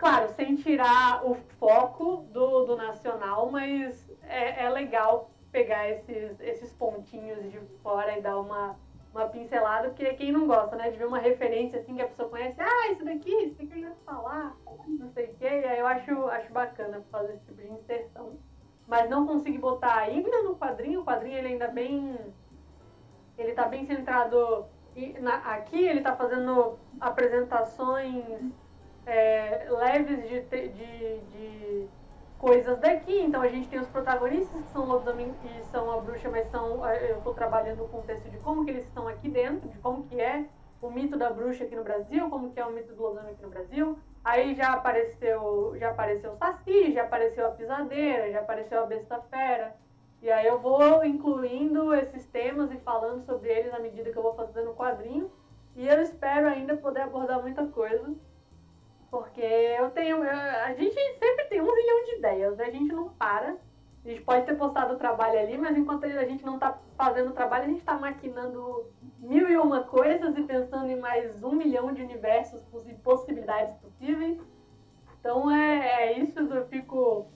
Claro, sem tirar o foco do, do nacional, mas é, é legal pegar esses, esses pontinhos de fora e dar uma, uma pincelada, porque quem não gosta, né, de ver uma referência assim que a pessoa conhece, ah, isso daqui, isso daqui eu ia falar, não sei o quê, e aí eu acho, acho bacana fazer esse tipo de inserção. Mas não consegui botar ainda no quadrinho, o quadrinho ele ainda bem. Ele tá bem centrado. Na, aqui ele tá fazendo apresentações é, leves de, de, de, coisas daqui. Então a gente tem os protagonistas que são lobisomem e são a bruxa, mas são é, eu estou trabalhando o contexto de como que eles estão aqui dentro, de como que é o mito da bruxa aqui no Brasil, como que é o mito do lobisomem aqui no Brasil. Aí já apareceu, já apareceu o Saci, já apareceu a pisadeira, já apareceu a besta fera. E aí eu vou incluindo esses temas e falando sobre eles à medida que eu vou fazendo o quadrinho. E eu espero ainda poder abordar muita coisa. Porque eu tenho. Eu, a gente sempre tem um milhão de ideias, né? A gente não para. A gente pode ter postado o trabalho ali, mas enquanto a gente não está fazendo o trabalho, a gente está maquinando mil e uma coisas e pensando em mais um milhão de universos e possibilidades possíveis. Então é, é isso, eu fico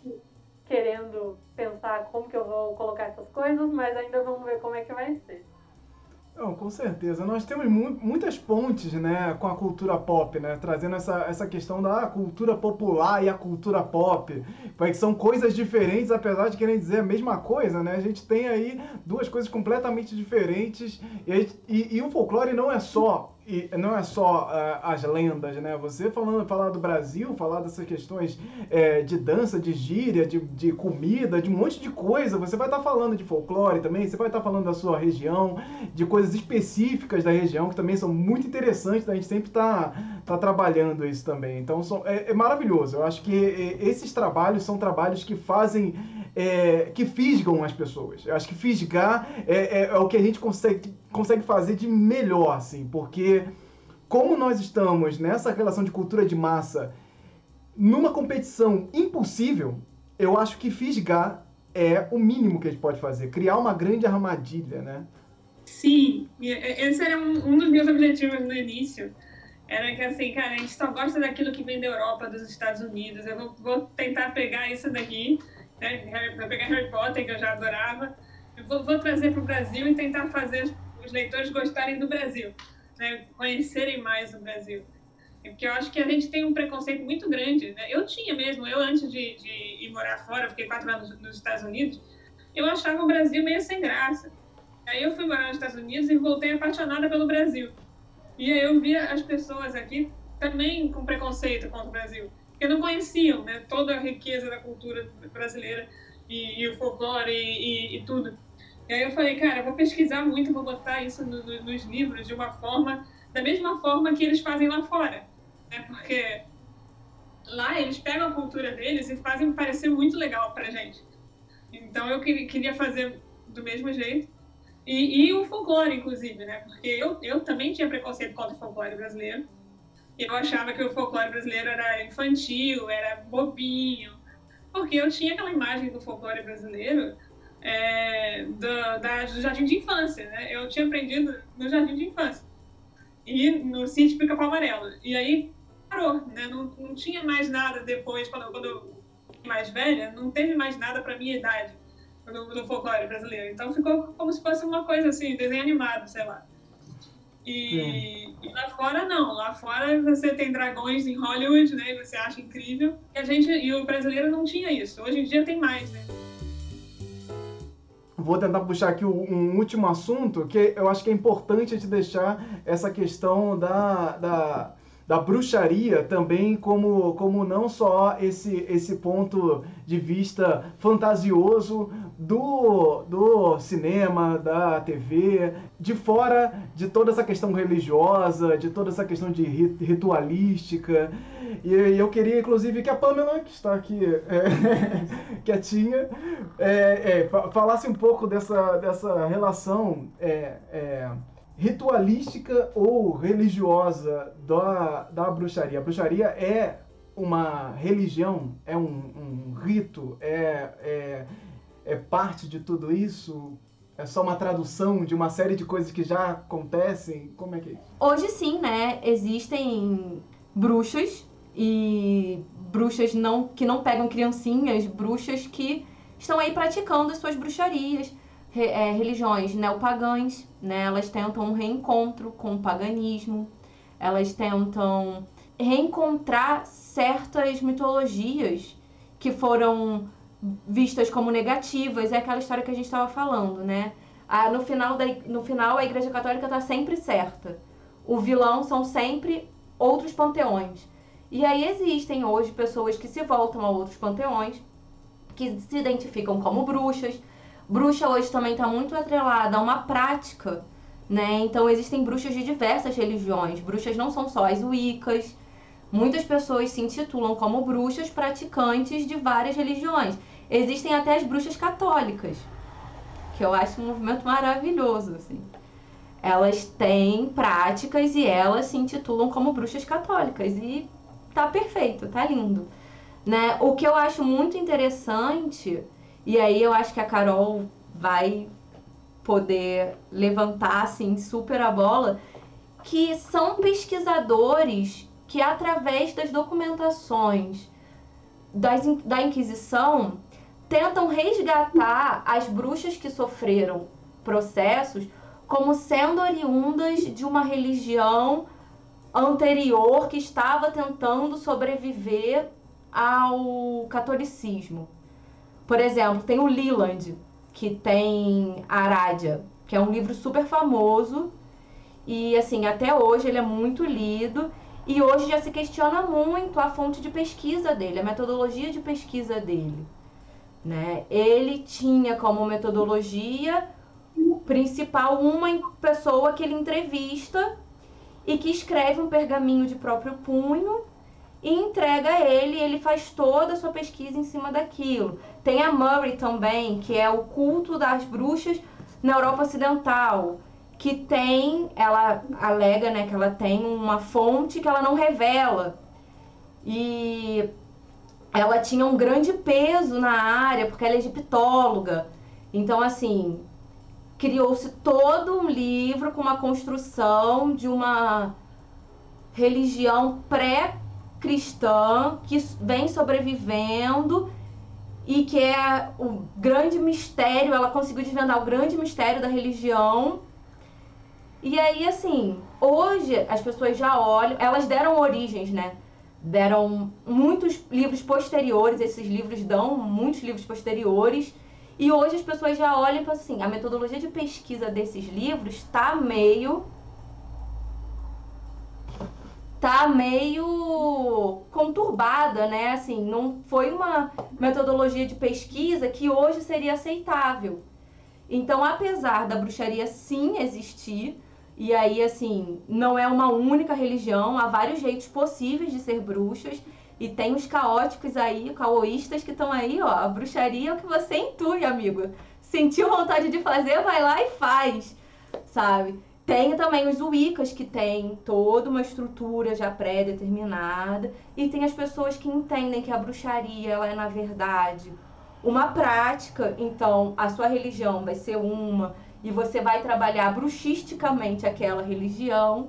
querendo pensar como que eu vou colocar essas coisas, mas ainda vamos ver como é que vai ser. Não, com certeza. Nós temos mu muitas pontes, né, com a cultura pop, né, trazendo essa, essa questão da cultura popular e a cultura pop, que são coisas diferentes, apesar de querem dizer a mesma coisa, né? A gente tem aí duas coisas completamente diferentes e, e, e o folclore não é só e não é só uh, as lendas, né? Você falando, falar do Brasil, falar dessas questões é, de dança, de gíria, de, de comida, de um monte de coisa. Você vai estar tá falando de folclore também, você vai estar tá falando da sua região, de coisas específicas da região que também são muito interessantes. A gente sempre está tá trabalhando isso também. Então são, é, é maravilhoso. Eu acho que esses trabalhos são trabalhos que fazem é, que fisgam as pessoas. Eu acho que fisgar é, é, é, o que a gente consegue, consegue fazer de melhor, assim, porque como nós estamos nessa relação de cultura de massa numa competição impossível, eu acho que fisgar é o mínimo que a gente pode fazer, criar uma grande armadilha, né? Sim, esse era um, um dos meus objetivos no início. Era que assim, cara, a gente só gosta daquilo que vem da Europa, dos Estados Unidos. Eu vou, vou tentar pegar isso daqui né? Vou pegar Harry Potter, que eu já adorava, eu vou, vou trazer para o Brasil e tentar fazer os leitores gostarem do Brasil, né? conhecerem mais o Brasil. Porque eu acho que a gente tem um preconceito muito grande. Né? Eu tinha mesmo, eu antes de, de ir morar fora, fiquei quatro anos nos Estados Unidos, eu achava o Brasil meio sem graça. Aí eu fui morar nos Estados Unidos e voltei apaixonada pelo Brasil. E aí eu via as pessoas aqui também com preconceito contra o Brasil porque não conheciam né, toda a riqueza da cultura brasileira e, e o folclore e, e, e, tudo. E aí eu falei, cara, eu vou pesquisar muito, vou botar isso no, no, nos livros de uma forma, da mesma forma que eles fazem lá fora. Né? Porque lá eles pegam a cultura deles e fazem parecer muito legal pra gente. Então eu queria fazer do mesmo jeito. E, e o folclore, inclusive, né? Porque eu, eu também tinha preconceito contra o folclore brasileiro eu achava que o folclore brasileiro era infantil, era bobinho, porque eu tinha aquela imagem do folclore brasileiro é, do, da, do jardim de infância, né? Eu tinha aprendido no jardim de infância e no sítio Pica-Pau Amarelo. E aí parou, né? Não, não tinha mais nada depois, quando, quando eu mais velha, não teve mais nada para minha idade no, no folclore brasileiro. Então ficou como se fosse uma coisa assim, desenho animado, sei lá. E, e, lá fora não, lá fora você tem dragões em Hollywood, né? E você acha incrível. E a gente e o brasileiro não tinha isso. Hoje em dia tem mais, né? Vou tentar puxar aqui um último assunto que eu acho que é importante te deixar essa questão da, da da bruxaria também como, como não só esse, esse ponto de vista fantasioso do, do cinema, da TV, de fora de toda essa questão religiosa, de toda essa questão de ritualística. E eu queria, inclusive, que a Pamela, que está aqui é, quietinha, é, é, falasse um pouco dessa, dessa relação é, é ritualística ou religiosa da, da bruxaria. A bruxaria é uma religião, é um, um rito, é, é, é parte de tudo isso? É só uma tradução de uma série de coisas que já acontecem? Como é que é isso? Hoje sim, né? Existem bruxas e bruxas não que não pegam criancinhas, bruxas que estão aí praticando as suas bruxarias é, religiões neopagãs, né? Elas tentam um reencontro com o paganismo, elas tentam reencontrar certas mitologias que foram vistas como negativas. É aquela história que a gente estava falando, né? No, final da, no final, a Igreja Católica está sempre certa. O vilão são sempre outros panteões. E aí existem hoje pessoas que se voltam a outros panteões, que se identificam como bruxas, Bruxa hoje também está muito atrelada a uma prática, né? Então existem bruxas de diversas religiões. Bruxas não são só as wiccas. Muitas pessoas se intitulam como bruxas praticantes de várias religiões. Existem até as bruxas católicas, que eu acho um movimento maravilhoso, assim. Elas têm práticas e elas se intitulam como bruxas católicas e tá perfeito, tá lindo, né? O que eu acho muito interessante e aí eu acho que a Carol vai poder levantar assim super a bola, que são pesquisadores que através das documentações das, da Inquisição tentam resgatar as bruxas que sofreram processos como sendo oriundas de uma religião anterior que estava tentando sobreviver ao catolicismo. Por exemplo, tem o Leland, que tem Arádia, que é um livro super famoso E assim, até hoje ele é muito lido e hoje já se questiona muito a fonte de pesquisa dele, a metodologia de pesquisa dele. Né? Ele tinha como metodologia principal uma pessoa que ele entrevista e que escreve um pergaminho de próprio punho e entrega a ele, ele faz toda a sua pesquisa em cima daquilo. Tem a Murray também, que é o culto das bruxas na Europa Ocidental, que tem, ela alega, né, que ela tem uma fonte que ela não revela. E ela tinha um grande peso na área, porque ela é egiptóloga. Então, assim, criou-se todo um livro com uma construção de uma religião pré-cristã que vem sobrevivendo e que é o grande mistério, ela conseguiu desvendar o grande mistério da religião. E aí, assim, hoje as pessoas já olham, elas deram origens, né? deram muitos livros posteriores, esses livros dão muitos livros posteriores, e hoje as pessoas já olham e falam assim, a metodologia de pesquisa desses livros está meio tá meio conturbada, né? Assim, não foi uma metodologia de pesquisa que hoje seria aceitável. Então, apesar da bruxaria sim existir, e aí, assim, não é uma única religião, há vários jeitos possíveis de ser bruxas. E tem os caóticos aí, caoístas que estão aí, ó. A bruxaria é o que você intui, amigo. Sentiu vontade de fazer, vai lá e faz, sabe? Tem também os Wiccas, que tem toda uma estrutura já pré-determinada. E tem as pessoas que entendem que a bruxaria, ela é, na verdade, uma prática. Então, a sua religião vai ser uma, e você vai trabalhar bruxisticamente aquela religião.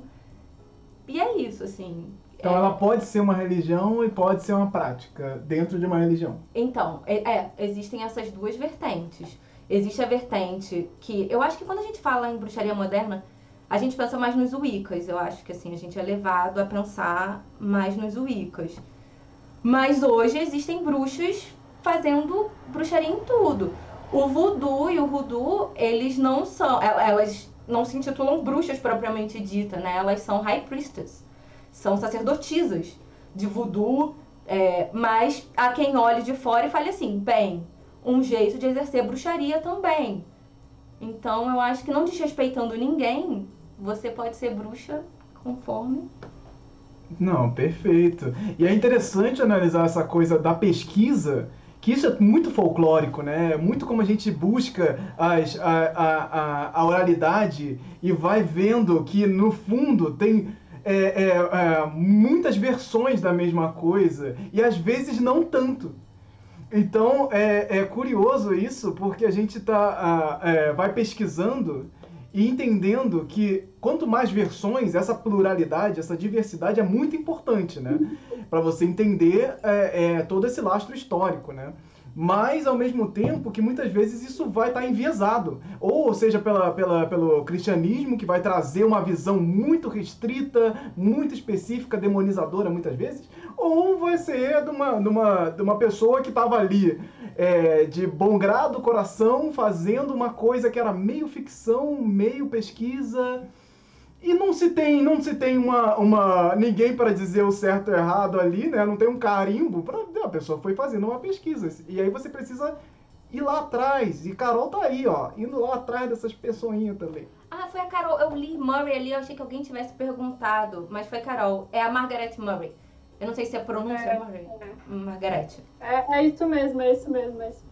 E é isso, assim. Então é... ela pode ser uma religião e pode ser uma prática dentro de uma religião. Então, é, é, existem essas duas vertentes. Existe a vertente que. Eu acho que quando a gente fala em bruxaria moderna, a gente pensa mais nos Wiccas. Eu acho que assim, a gente é levado a pensar mais nos Wiccas. Mas hoje existem bruxas fazendo bruxaria em tudo. O voodoo e o voodoo, eles não são, elas não se intitulam bruxas propriamente dita, né? Elas são high priestess, são sacerdotisas de voodoo, é, mas há quem olhe de fora e fale assim, bem, um jeito de exercer bruxaria também. Então eu acho que não desrespeitando ninguém, você pode ser bruxa conforme não, perfeito. E é interessante analisar essa coisa da pesquisa que isso é muito folclórico, né? É muito como a gente busca as, a, a, a, oralidade e vai vendo que no fundo tem é, é, é, muitas versões da mesma coisa e às vezes não tanto. Então é, é curioso isso porque a gente tá, é, vai pesquisando e entendendo que quanto mais versões, essa pluralidade, essa diversidade é muito importante, né? Para você entender é, é, todo esse lastro histórico, né? Mas ao mesmo tempo que muitas vezes isso vai estar tá enviesado, ou seja, pela, pela, pelo cristianismo que vai trazer uma visão muito restrita, muito específica, demonizadora muitas vezes, ou vai ser de uma, de uma, de uma pessoa que estava ali é, de bom grado, coração, fazendo uma coisa que era meio ficção, meio pesquisa, e não se tem, não se tem uma, uma ninguém para dizer o certo ou errado ali, né? Não tem um carimbo para a pessoa foi fazendo uma pesquisa. E aí você precisa ir lá atrás. E Carol tá aí, ó, indo lá atrás dessas pessoinhas também. Ah, foi a Carol. Eu li Murray ali, eu achei que alguém tivesse perguntado, mas foi Carol. É a Margaret Murray. Eu não sei se é pronúncia é, Murray. É. Margaret. É, é isso mesmo, é isso mesmo. É, isso.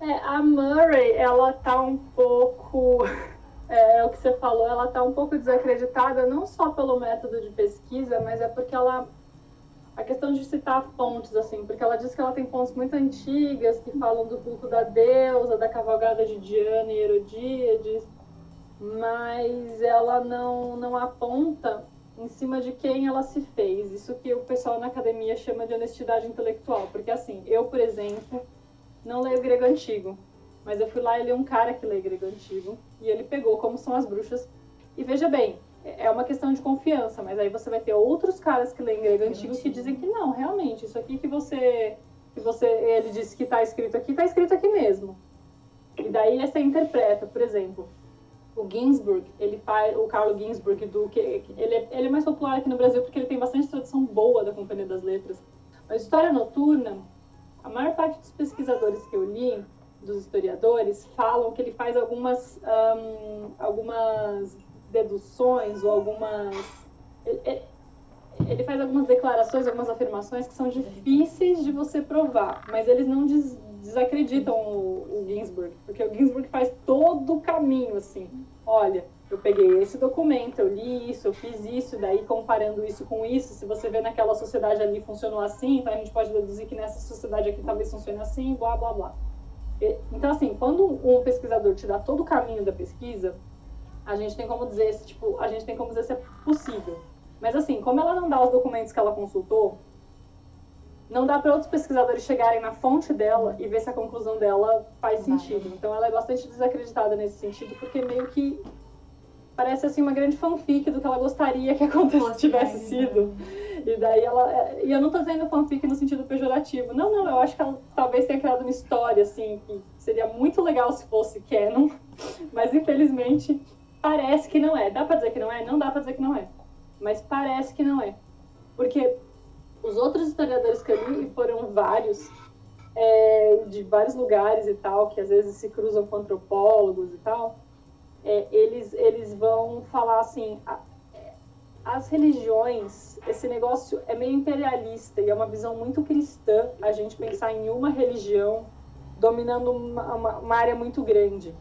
é a Murray, ela tá um pouco é, é, o que você falou, ela está um pouco desacreditada, não só pelo método de pesquisa, mas é porque ela. A questão de citar fontes, assim, porque ela diz que ela tem fontes muito antigas que falam do culto da deusa, da cavalgada de Diana e Herodíades, mas ela não, não aponta em cima de quem ela se fez. Isso que o pessoal na academia chama de honestidade intelectual. Porque, assim, eu, por exemplo, não leio grego antigo. Mas eu fui lá e li um cara que lê grego antigo. E ele pegou como são as bruxas. E veja bem, é uma questão de confiança, mas aí você vai ter outros caras que leem grego antigo que dizem que não, realmente, isso aqui que você. Que você ele disse que está escrito aqui, está escrito aqui mesmo. E daí você interpreta, por exemplo. o Ginsburg, ele faz, o Carlo Ginsburg, do, que, ele, é, ele é mais popular aqui no Brasil porque ele tem bastante tradução boa da Companhia das Letras. A História Noturna, a maior parte dos pesquisadores que eu li, dos historiadores, falam que ele faz algumas, um, algumas deduções ou algumas... Ele, ele faz algumas declarações, algumas afirmações que são difíceis de você provar, mas eles não des desacreditam o, o Ginsburg, porque o Ginsburg faz todo o caminho, assim. Olha, eu peguei esse documento, eu li isso, eu fiz isso, daí comparando isso com isso, se você vê naquela sociedade ali funcionou assim, então a gente pode deduzir que nessa sociedade aqui talvez funcione assim, blá, blá, blá. Então, assim, quando um pesquisador te dá todo o caminho da pesquisa, a gente tem como dizer, tipo, a gente tem como dizer se é possível. Mas assim, como ela não dá os documentos que ela consultou, não dá para outros pesquisadores chegarem na fonte dela e ver se a conclusão dela faz sentido. Então ela é bastante desacreditada nesse sentido, porque meio que parece assim uma grande fanfic do que ela gostaria que acontecesse, tivesse sido. E daí ela. E eu não tô dizendo fanfic no sentido pejorativo. Não, não, eu acho que ela talvez tenha criado uma história, assim, que seria muito legal se fosse canon, mas infelizmente parece que não é. Dá pra dizer que não é? Não dá pra dizer que não é mas parece que não é. Porque os outros historiadores que eu li, foram vários, é, de vários lugares e tal, que às vezes se cruzam com antropólogos e tal, é, eles, eles vão falar assim: a, as religiões, esse negócio é meio imperialista e é uma visão muito cristã a gente pensar em uma religião dominando uma, uma, uma área muito grande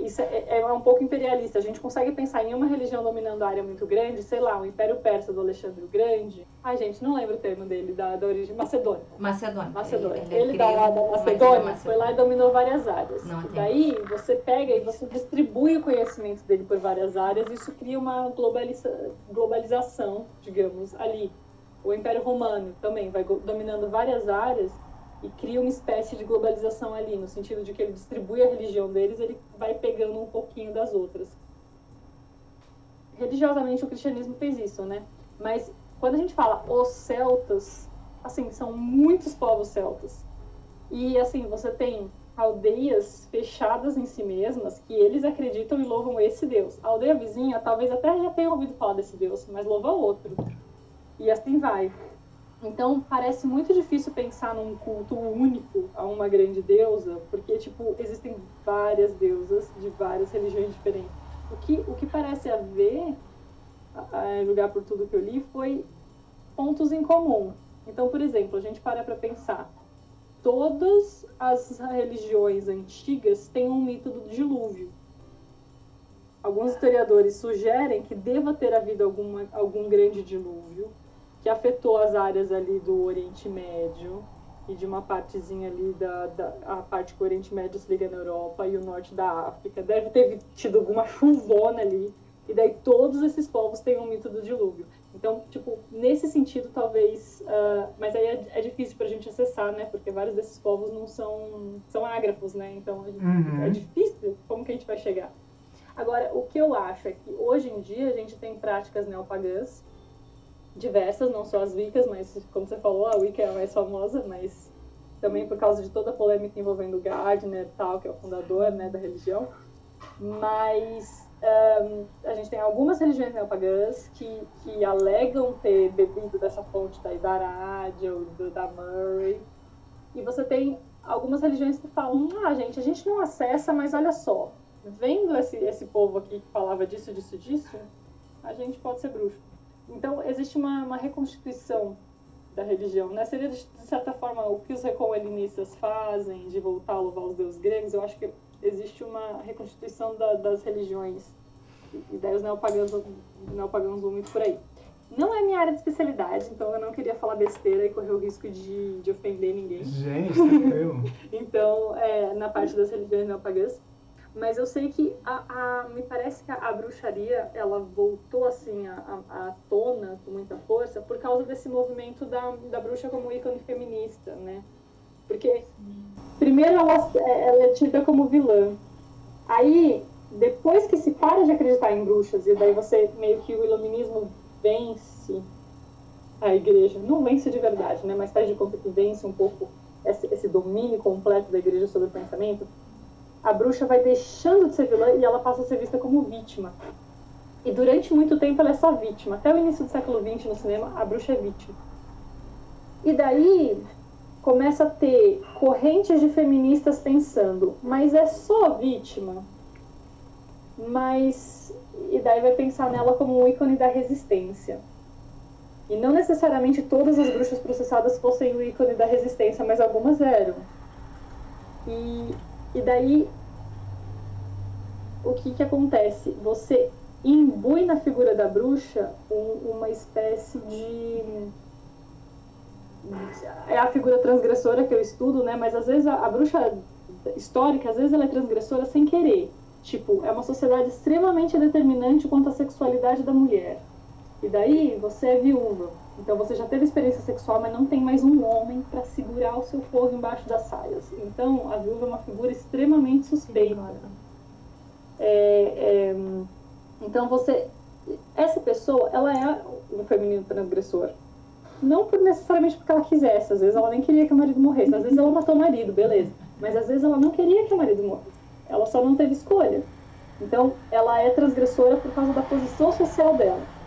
isso é, é, um pouco imperialista. A gente consegue pensar em uma religião dominando a área muito grande, sei lá, o Império Persa do Alexandre o Grande. Ai, gente, não lembro o termo dele, da, da origem. Macedônia. Macedônia. Macedônia. Ele, ele, ele da, lá da Macedônia foi lá e dominou várias áreas. Não, daí você pega e você distribui o conhecimento dele por várias áreas isso cria uma globaliza globalização, digamos, ali. O Império Romano também vai dominando várias áreas e cria uma espécie de globalização ali, no sentido de que ele distribui a religião deles, ele vai pegando um pouquinho das outras. Religiosamente o cristianismo fez isso, né? Mas quando a gente fala os celtas, assim, são muitos povos celtas. E assim, você tem aldeias fechadas em si mesmas que eles acreditam e louvam esse Deus. A aldeia vizinha talvez até já tenha ouvido falar desse Deus, mas louva outro. E assim vai. Então, parece muito difícil pensar num culto único a uma grande deusa, porque, tipo, existem várias deusas de várias religiões diferentes. O que, o que parece haver, a, a julgar por tudo que eu li, foi pontos em comum. Então, por exemplo, a gente para para pensar. Todas as religiões antigas têm um mito do dilúvio. Alguns historiadores sugerem que deva ter havido alguma, algum grande dilúvio, que afetou as áreas ali do Oriente Médio e de uma partezinha ali da, da a parte que o Oriente Médio se liga na Europa e o norte da África. Deve ter tido alguma chuvona ali. E daí todos esses povos têm um mito do dilúvio. Então, tipo, nesse sentido, talvez. Uh, mas aí é, é difícil para a gente acessar, né? Porque vários desses povos não são. são ágrafos, né? Então gente, uhum. é difícil. Como que a gente vai chegar? Agora, o que eu acho é que hoje em dia a gente tem práticas neopagãs diversas, não só as Wiccas, mas como você falou, a Wicca é a mais famosa, mas também por causa de toda a polêmica envolvendo Gardner e tal, que é o fundador né, da religião. Mas um, a gente tem algumas religiões neopagãs que, que alegam ter bebido dessa fonte da Idarádia ou do, da Murray. E você tem algumas religiões que falam, ah, gente, a gente não acessa, mas olha só, vendo esse, esse povo aqui que falava disso, disso, disso, a gente pode ser bruxo. Então, existe uma, uma reconstituição da religião. Né? Seria, de certa forma, o que os recoelinistas fazem, de voltar a louvar os deuses gregos. Eu acho que existe uma reconstituição da, das religiões. E daí os neopagãos, neopagãos vão muito por aí. Não é minha área de especialidade, então eu não queria falar besteira e correr o risco de, de ofender ninguém. Gente, tranquilo. então, é, na parte das religiões neopagãs. Mas eu sei que a, a, me parece que a, bruxaria ela voltou assim à tona com muita força por causa desse movimento da, da bruxa como ícone feminista, né? Porque primeiro ela, ela é tida como vilã. Aí, depois que se para de acreditar em bruxas e daí você meio que o iluminismo vence a igreja, não vence de verdade, né? Mas faz de conta que vence um pouco esse, esse domínio completo da igreja sobre o pensamento a bruxa vai deixando de ser vilã e ela passa a ser vista como vítima. E durante muito tempo ela é só vítima. Até o início do século XX no cinema, a bruxa é vítima. E daí começa a ter correntes de feministas pensando, mas é só vítima? Mas. E daí vai pensar nela como um ícone da resistência. E não necessariamente todas as bruxas processadas fossem o ícone da resistência, mas algumas eram. E, e daí, o que, que acontece? Você imbui na figura da bruxa um, uma espécie de. É a figura transgressora que eu estudo, né? Mas às vezes a, a bruxa histórica, às vezes ela é transgressora sem querer. Tipo, é uma sociedade extremamente determinante quanto à sexualidade da mulher. E daí você é viúva. Então você já teve experiência sexual, mas não tem mais um homem para segurar o seu fogo embaixo das saias. Então a viúva é uma figura extremamente suspeita. É, é, então você, essa pessoa, ela é um feminino transgressor. Não por necessariamente porque ela quisesse, às vezes ela nem queria que o marido morresse, às vezes ela matou o marido, beleza. Mas às vezes ela não queria que o marido morresse. Ela só não teve escolha. Então ela é transgressora por causa da posição social dela.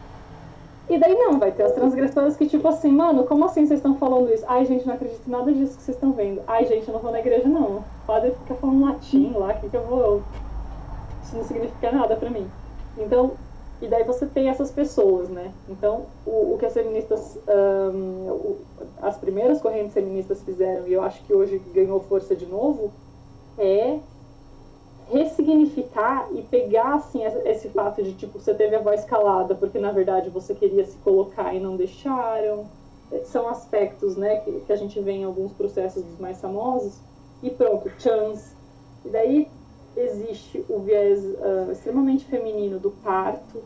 E daí não, vai ter as transgressoras que tipo assim, mano, como assim vocês estão falando isso? Ai, gente, não acredito em nada disso que vocês estão vendo. Ai, gente, eu não vou na igreja não. O padre fica falando latim lá, que que eu vou... Isso não significa nada pra mim. Então, e daí você tem essas pessoas, né? Então, o, o que as feministas, um, o, as primeiras correntes feministas fizeram, e eu acho que hoje ganhou força de novo, é ressignificar e pegar assim esse fato de tipo você teve a voz calada porque na verdade você queria se colocar e não deixaram. É, são aspectos né que, que a gente vê em alguns processos dos mais famosos. E pronto chance e daí existe o viés uh, extremamente feminino do parto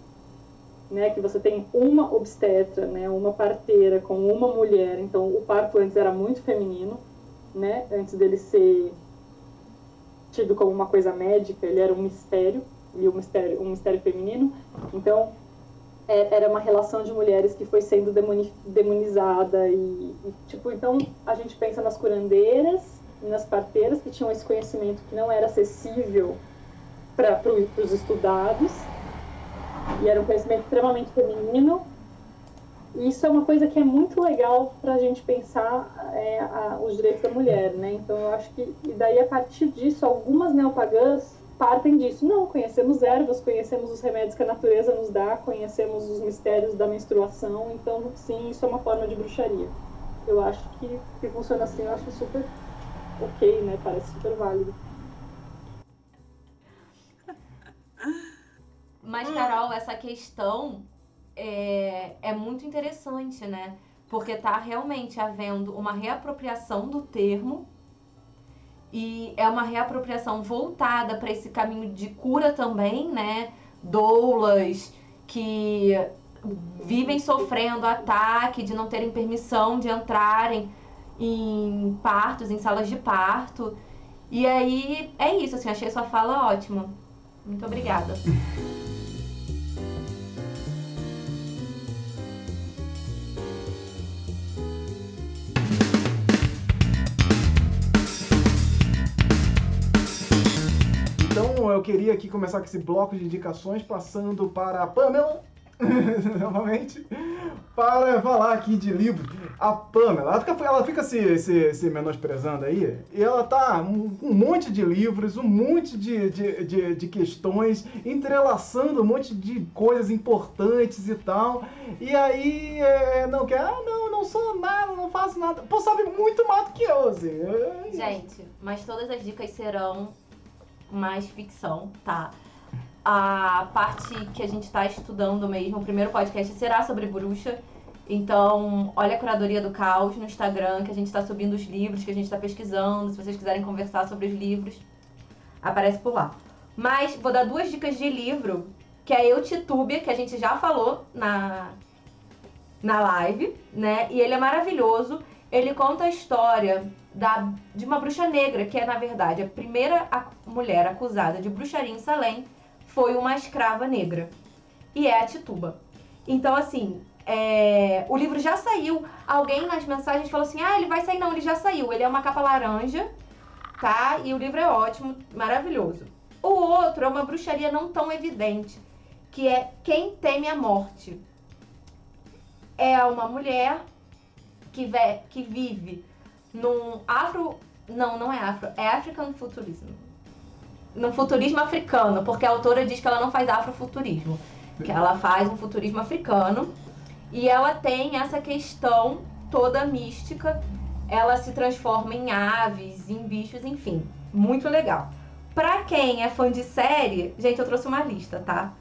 né que você tem uma obstetra né uma parteira com uma mulher. Então o parto antes era muito feminino né antes dele ser tido como uma coisa médica, ele era um mistério, e um mistério, um mistério feminino. Então, é, era uma relação de mulheres que foi sendo demoni, demonizada e, e, tipo, então a gente pensa nas curandeiras e nas parteiras que tinham esse conhecimento que não era acessível para os estudados e era um conhecimento extremamente feminino e isso é uma coisa que é muito legal para a gente pensar é, a, os direitos da mulher, né? Então eu acho que e daí a partir disso algumas neopagãs partem disso. Não, conhecemos ervas, conhecemos os remédios que a natureza nos dá, conhecemos os mistérios da menstruação. Então sim, isso é uma forma de bruxaria. Eu acho que, que funciona assim, eu acho super ok, né? Parece super válido. Mas, Carol, essa questão é, é muito interessante, né? Porque tá realmente havendo uma reapropriação do termo e é uma reapropriação voltada para esse caminho de cura também, né? Doulas que vivem sofrendo ataque de não terem permissão de entrarem em partos, em salas de parto. E aí é isso, assim, achei sua fala ótima. Muito obrigada. eu queria aqui começar com esse bloco de indicações, passando para a Pamela, novamente, para falar aqui de livro. A Pamela, ela fica, ela fica se, se, se menosprezando aí, e ela tá um, um monte de livros, um monte de, de, de, de, questões, entrelaçando um monte de coisas importantes e tal, e aí é, não quer, ah, não, não sou nada, não faço nada. Pô, sabe muito mais do que eu, assim. Gente, mas todas as dicas serão mais ficção, tá? A parte que a gente está estudando mesmo, o primeiro podcast será sobre bruxa. Então, olha a curadoria do caos no Instagram, que a gente está subindo os livros, que a gente está pesquisando. Se vocês quiserem conversar sobre os livros, aparece por lá. Mas vou dar duas dicas de livro, que é Eu Titúbia, que a gente já falou na, na live, né? E ele é maravilhoso. Ele conta a história da, de uma bruxa negra, que é, na verdade, a primeira mulher acusada de bruxaria em Salem foi uma escrava negra. E é a Tituba. Então, assim, é, o livro já saiu. Alguém nas mensagens falou assim: ah, ele vai sair. Não, ele já saiu. Ele é uma capa laranja. tá? E o livro é ótimo, maravilhoso. O outro é uma bruxaria não tão evidente, que é Quem Teme a Morte. É uma mulher que, que vive num afro... Não, não é afro, é African Futurism. No futurismo africano, porque a autora diz que ela não faz afrofuturismo. Que ela faz um futurismo africano. E ela tem essa questão toda mística. Ela se transforma em aves, em bichos, enfim. Muito legal. Pra quem é fã de série, gente, eu trouxe uma lista, tá?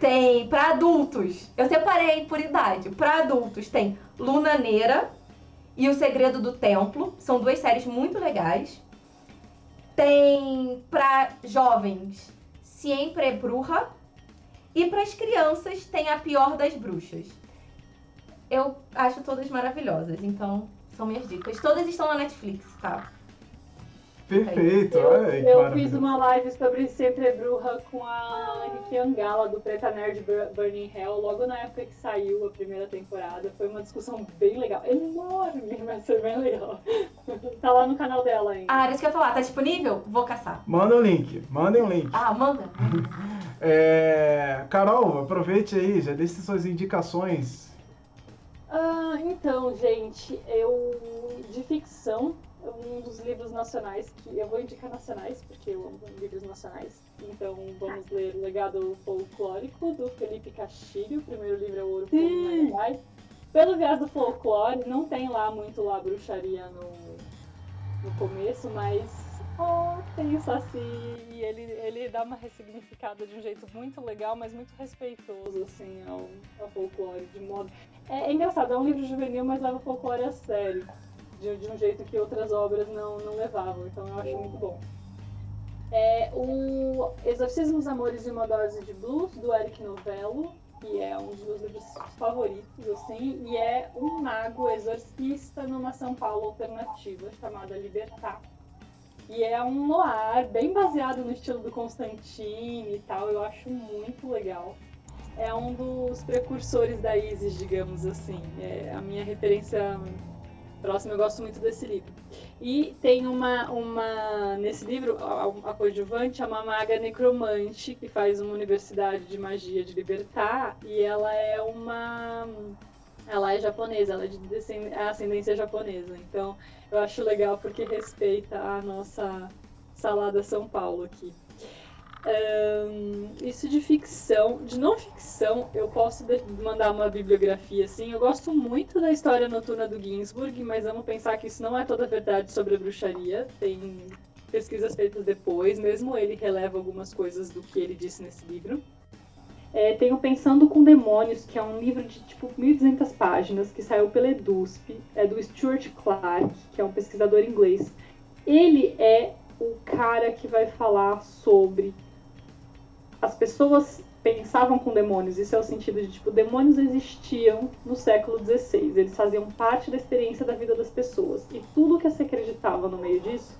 Tem pra adultos, eu separei por idade. Pra adultos tem Luna Neira e O Segredo do Templo. São duas séries muito legais. Tem pra jovens Sempre Bruja. E para as crianças tem A Pior das Bruxas. Eu acho todas maravilhosas, então são minhas dicas. Todas estão na Netflix, tá? Perfeito, Eu, olha aí, que eu fiz uma live sobre Sempre Bruja com a Ricky Angala do Preta Nerd Bur- Burning Hell, logo na época que saiu a primeira temporada. Foi uma discussão bem legal. Enorme, mas foi bem legal. tá lá no canal dela ainda. Ah, era isso que eu ia falar. Tá disponível? Vou caçar. Manda o link, mandem o link. Ah, manda. É, Carol, aproveite aí, já deixe suas indicações. Ah, então, gente, eu de ficção, um dos livros nacionais que eu vou indicar nacionais, porque eu amo livros nacionais. Então vamos ler O Legado Folclórico do Felipe Castilho. O primeiro livro é o Ouro Fogo Sim. Vai. Pelo viés do folclore, não tem lá muito lá bruxaria no, no começo, mas ó, tem o Saci e ele, ele dá uma ressignificada de um jeito muito legal, mas muito respeitoso assim ao, ao folclore de modo é, é engraçado, é um livro juvenil, mas leva o folclore a sério. De, de um jeito que outras obras não, não levavam. Então eu acho muito bom. É o Exorcismos, Amores e uma Dose de Blues, do Eric Novello, que é um dos meus livros favoritos, assim, e é um mago exorcista numa São Paulo alternativa chamada Libertar. E é um noir bem baseado no estilo do Constantine e tal, eu acho muito legal é um dos precursores da Isis, digamos assim. É a minha referência próxima, eu gosto muito desse livro. E tem uma, uma nesse livro, a, a coadjuvante é uma maga necromante que faz uma universidade de magia de libertar e ela é uma ela é japonesa, ela é de é ascendência japonesa. Então, eu acho legal porque respeita a nossa salada São Paulo aqui. Ahn, isso de ficção, de não ficção, eu posso mandar uma bibliografia assim. Eu gosto muito da história noturna do Ginsburg, mas vamos pensar que isso não é toda verdade sobre a bruxaria. Tem pesquisas feitas depois, mesmo ele releva algumas coisas do que ele disse nesse livro. É, tem o Pensando com Demônios, que é um livro de tipo 1.200 páginas, que saiu pela EDUSP, é do Stuart Clark, que é um pesquisador inglês. Ele é o cara que vai falar sobre as pessoas pensavam com demônios, isso é o sentido de, tipo, demônios existiam no século XVI, eles faziam parte da experiência da vida das pessoas, e tudo que se acreditava no meio disso,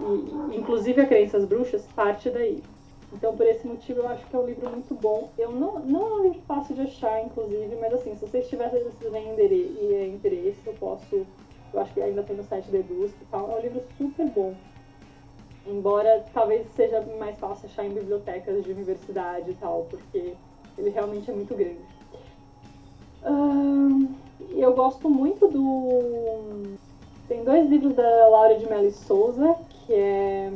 e, inclusive a crenças bruxas, parte daí. Então, por esse motivo, eu acho que é um livro muito bom. Eu não, não é um livro fácil de achar, inclusive, mas assim, se vocês tiverem interesse, eu posso, eu acho que ainda tem no site da Edusp e tal, é um livro super bom. Embora talvez seja mais fácil achar em bibliotecas de universidade e tal, porque ele realmente é muito grande. Eu gosto muito do. Tem dois livros da Laura de Mello Souza, que é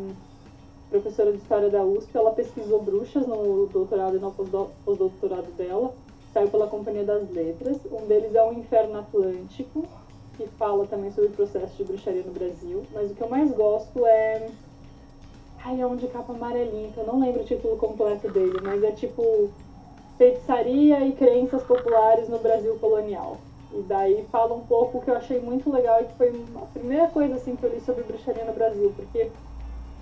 professora de História da USP. Ela pesquisou bruxas no doutorado e no pós-do- pós-doutorado dela. Saiu pela Companhia das Letras. Um deles é O Inferno Atlântico, que fala também sobre o processo de bruxaria no Brasil. Mas o que eu mais gosto é Ai, é um de capa amarelinha, que eu não lembro o título completo dele, mas é tipo Feitiçaria e Crenças Populares no Brasil Colonial. E daí fala um pouco o que eu achei muito legal e que foi a primeira coisa assim que eu li sobre bruxaria no Brasil, porque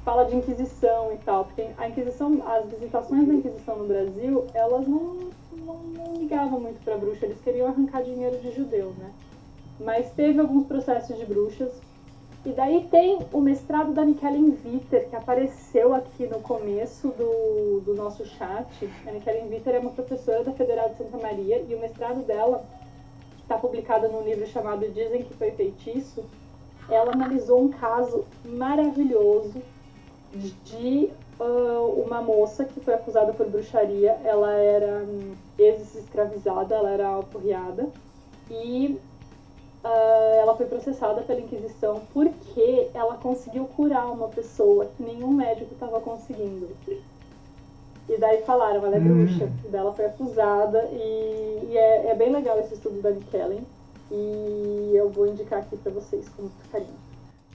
fala de Inquisição e tal, porque a Inquisição, as visitações da Inquisição no Brasil, elas não, não, não ligavam muito pra bruxa, eles queriam arrancar dinheiro de judeu, né? Mas teve alguns processos de bruxas, e daí tem o mestrado da Nikellen Viter, que apareceu aqui no começo do, do nosso chat. A Nikellen Viter é uma professora da Federal de Santa Maria e o mestrado dela, que está publicado num livro chamado Dizem que Foi Feitiço, ela analisou um caso maravilhoso de uh, uma moça que foi acusada por bruxaria. Ela era um, ex-escravizada, ela era alforriada. E uh, ela foi processada pela Inquisição porque ela conseguiu curar uma pessoa que nenhum médico estava conseguindo. E daí falaram, ela é bruxa. Hum. E daí ela foi acusada. E, e é, é, bem legal esse estudo da Kellen. E eu vou indicar aqui pra vocês com muito carinho.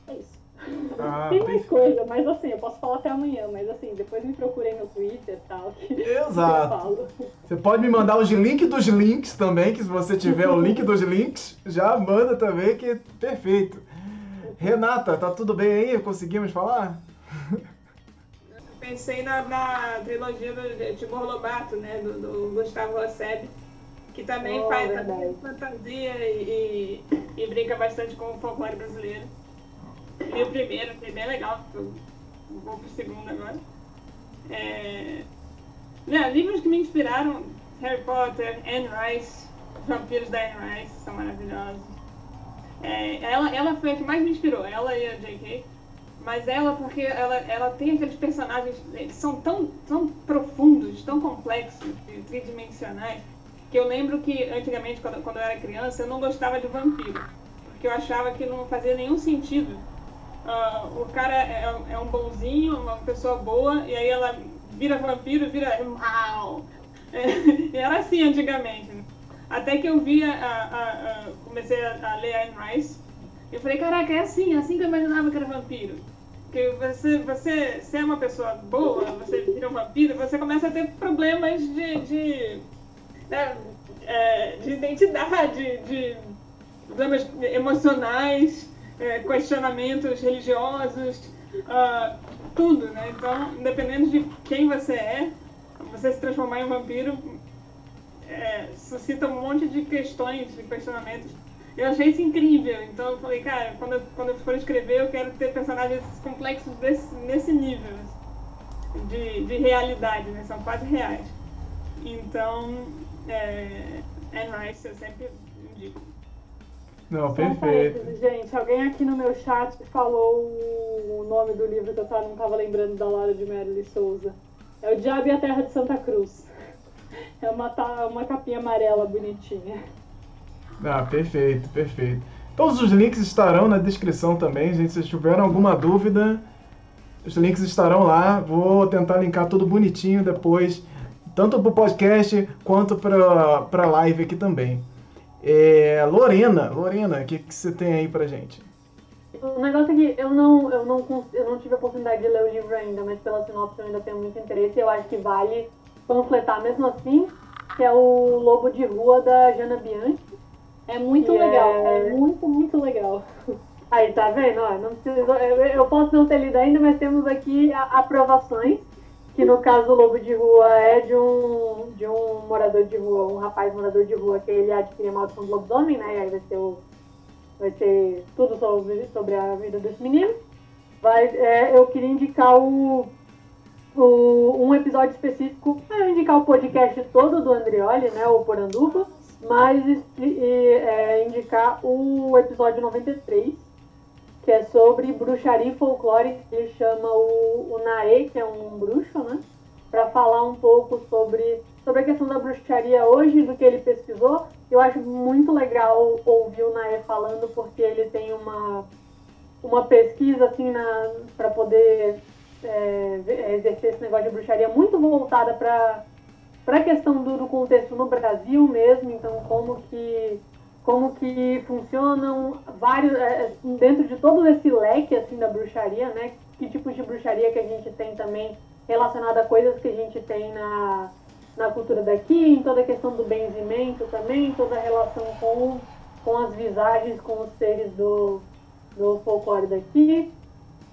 É isso. Ah, tem mais coisa, mas assim, eu posso falar até amanhã, mas assim, depois me procurem no Twitter e tal. Exato. Você pode me mandar os links dos links também, que se você tiver o link dos links, já manda também, que é perfeito. Renata, tá tudo bem aí? Conseguimos falar? Pensei na, na trilogia do Timor Lobato, né? Do, do Gustavo Rosseb, que também oh, faz também fantasia e, e, e brinca bastante com o folclore brasileiro. Li o primeiro, foi bem legal, vou pro segundo agora. É... Não, livros que me inspiraram, Harry Potter, Anne Rice, Vampiros da Anne Rice, são maravilhosos. É, ela, ela foi a que mais me inspirou, ela e a J.K. Mas ela, porque ela, ela tem aqueles personagens, eles são tão, tão profundos, tão complexos, tridimensionais, que eu lembro que antigamente, quando, quando eu era criança, eu não gostava de vampiro. Porque eu achava que não fazia nenhum sentido uh, o cara é, é, um bonzinho, uma pessoa boa, e aí ela vira vampiro, vira. É, era assim antigamente. Né? Até que eu vi, a, a, a, comecei a, ler Anne Rice, eu falei, caraca, é assim, é assim que eu imaginava que era vampiro. Que você, você, se é uma pessoa boa, você vira um vampiro, você começa a ter problemas de, de, né, é, de identidade, de problemas emocionais é, questionamentos religiosos, uh, tudo, né? Então, dependendo de quem você é, você se transformar em um vampiro é, suscita um monte de questões, de questionamentos. Eu achei isso incrível, então eu falei, cara, quando eu, quando eu for escrever, eu quero ter personagens complexos desse, nesse nível de, de realidade, né? São quase reais. Então, é, Anne Rice eu sempre. Não, perfeito. gente, alguém aqui no meu chat falou o nome do livro que eu não estava lembrando da Laura de Merle Souza. É O Diabo e a Terra de Santa Cruz. É uma, uma capinha amarela bonitinha. Ah, perfeito, perfeito. Todos os links estarão na descrição também, gente. Se tiveram alguma dúvida, os links estarão lá. Vou tentar linkar tudo bonitinho depois, tanto para o podcast quanto para a live aqui também. É, Lorena, Lorena, o que, que você tem aí pra gente? O negócio é que eu não, eu, não, eu não tive a oportunidade de ler o livro ainda, mas pela sinopse eu ainda tenho muito interesse e eu acho que vale panfletar mesmo assim, que é o Lobo de Rua da Jana Bianchi. É muito legal, é... é... muito, muito legal. Aí, tá vendo? Ó, não preciso, eu posso não ter lido ainda, mas temos aqui aprovações que no caso o lobo de rua é de um, de um morador de rua, um rapaz morador de rua que ele adquire a maldição do lobisomem, né? E aí vai ser, o, vai ser tudo sobre, sobre a vida desse menino. Vai, é, eu queria indicar o, o, um episódio específico, eu indicar o podcast todo do Andrioli, né? O Poranduba, mas e, é, indicar o episódio 93, que é sobre bruxaria e folclore, ele chama o, o Nae, que é um bruxo, né? Para falar um pouco sobre, sobre a questão da bruxaria hoje, do que ele pesquisou. Eu acho muito legal ouvir o Nae falando, porque ele tem uma, uma pesquisa assim para poder é, exercer esse negócio de bruxaria muito voltada para a questão do, do contexto no Brasil mesmo, então como que como que funcionam vários é, dentro de todo esse leque assim da bruxaria, né? Que tipos de bruxaria que a gente tem também relacionada a coisas que a gente tem na, na cultura daqui, em toda a questão do benzimento também, toda a relação com, com as visagens, com os seres do, do folclore daqui.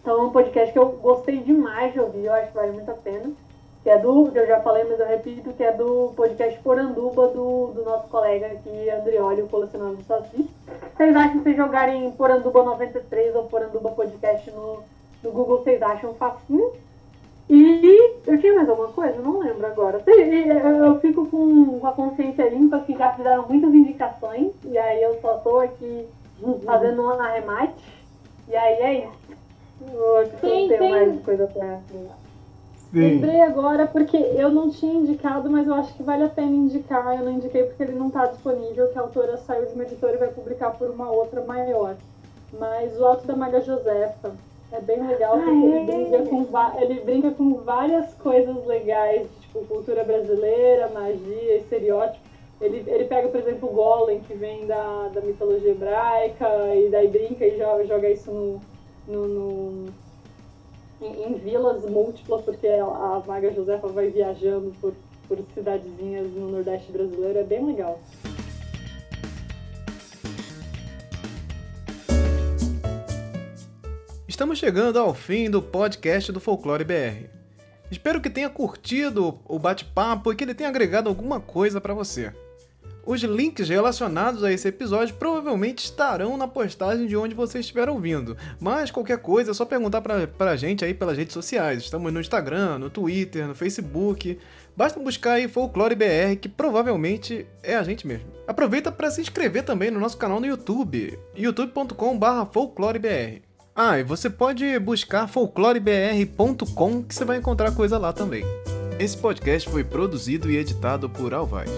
Então é um podcast que eu gostei demais de ouvir, eu acho que vale muito a pena que é do, que eu já falei, mas eu repito, que é do podcast Poranduba, do, do nosso colega aqui, Andrioli, o colecionador do Saci. Vocês acham que vocês jogarem Poranduba 93 ou Poranduba Podcast no, no Google, vocês acham facinho? E eu tinha mais alguma coisa? Não lembro agora. Eu fico com a consciência limpa que já fizeram muitas indicações, e aí eu só tô aqui fazendo um arremate. E aí é isso. Eu Tem- não tenho tem- mais coisa pra Sim. Lembrei agora porque eu não tinha indicado, mas eu acho que vale a pena indicar. Eu não indiquei porque ele não está disponível, que a autora saiu de uma editora e vai publicar por uma outra maior. Mas o Alto da Maga Josefa é bem legal porque Ah, ele, é? brinca com ele brinca com várias coisas legais, tipo cultura brasileira, magia, estereótipo. Ele, ele pega, por exemplo, o Golem, que vem da, da mitologia hebraica, e daí brinca e joga, joga isso no, no, no- em, em vilas múltiplas, porque a, Maga Josefa vai viajando por, por cidadezinhas no Nordeste brasileiro. É bem legal. Estamos chegando ao fim do podcast do Folclore BR. Espero que tenha curtido o bate-papo e que ele tenha agregado alguma coisa para você. Os links relacionados a esse episódio provavelmente estarão na postagem de onde você estiver ouvindo, mas qualquer coisa é só perguntar pra, pra gente aí pelas redes sociais. Estamos no Instagram, no Twitter, no Facebook. Basta buscar aí Folclore BR, que provavelmente é a gente mesmo. Aproveita para se inscrever também no nosso canal no YouTube, youtube.com/folclorebr. Ah, e você pode buscar folclorebr.com que você vai encontrar coisa lá também. Esse podcast foi produzido e editado por Alvaz.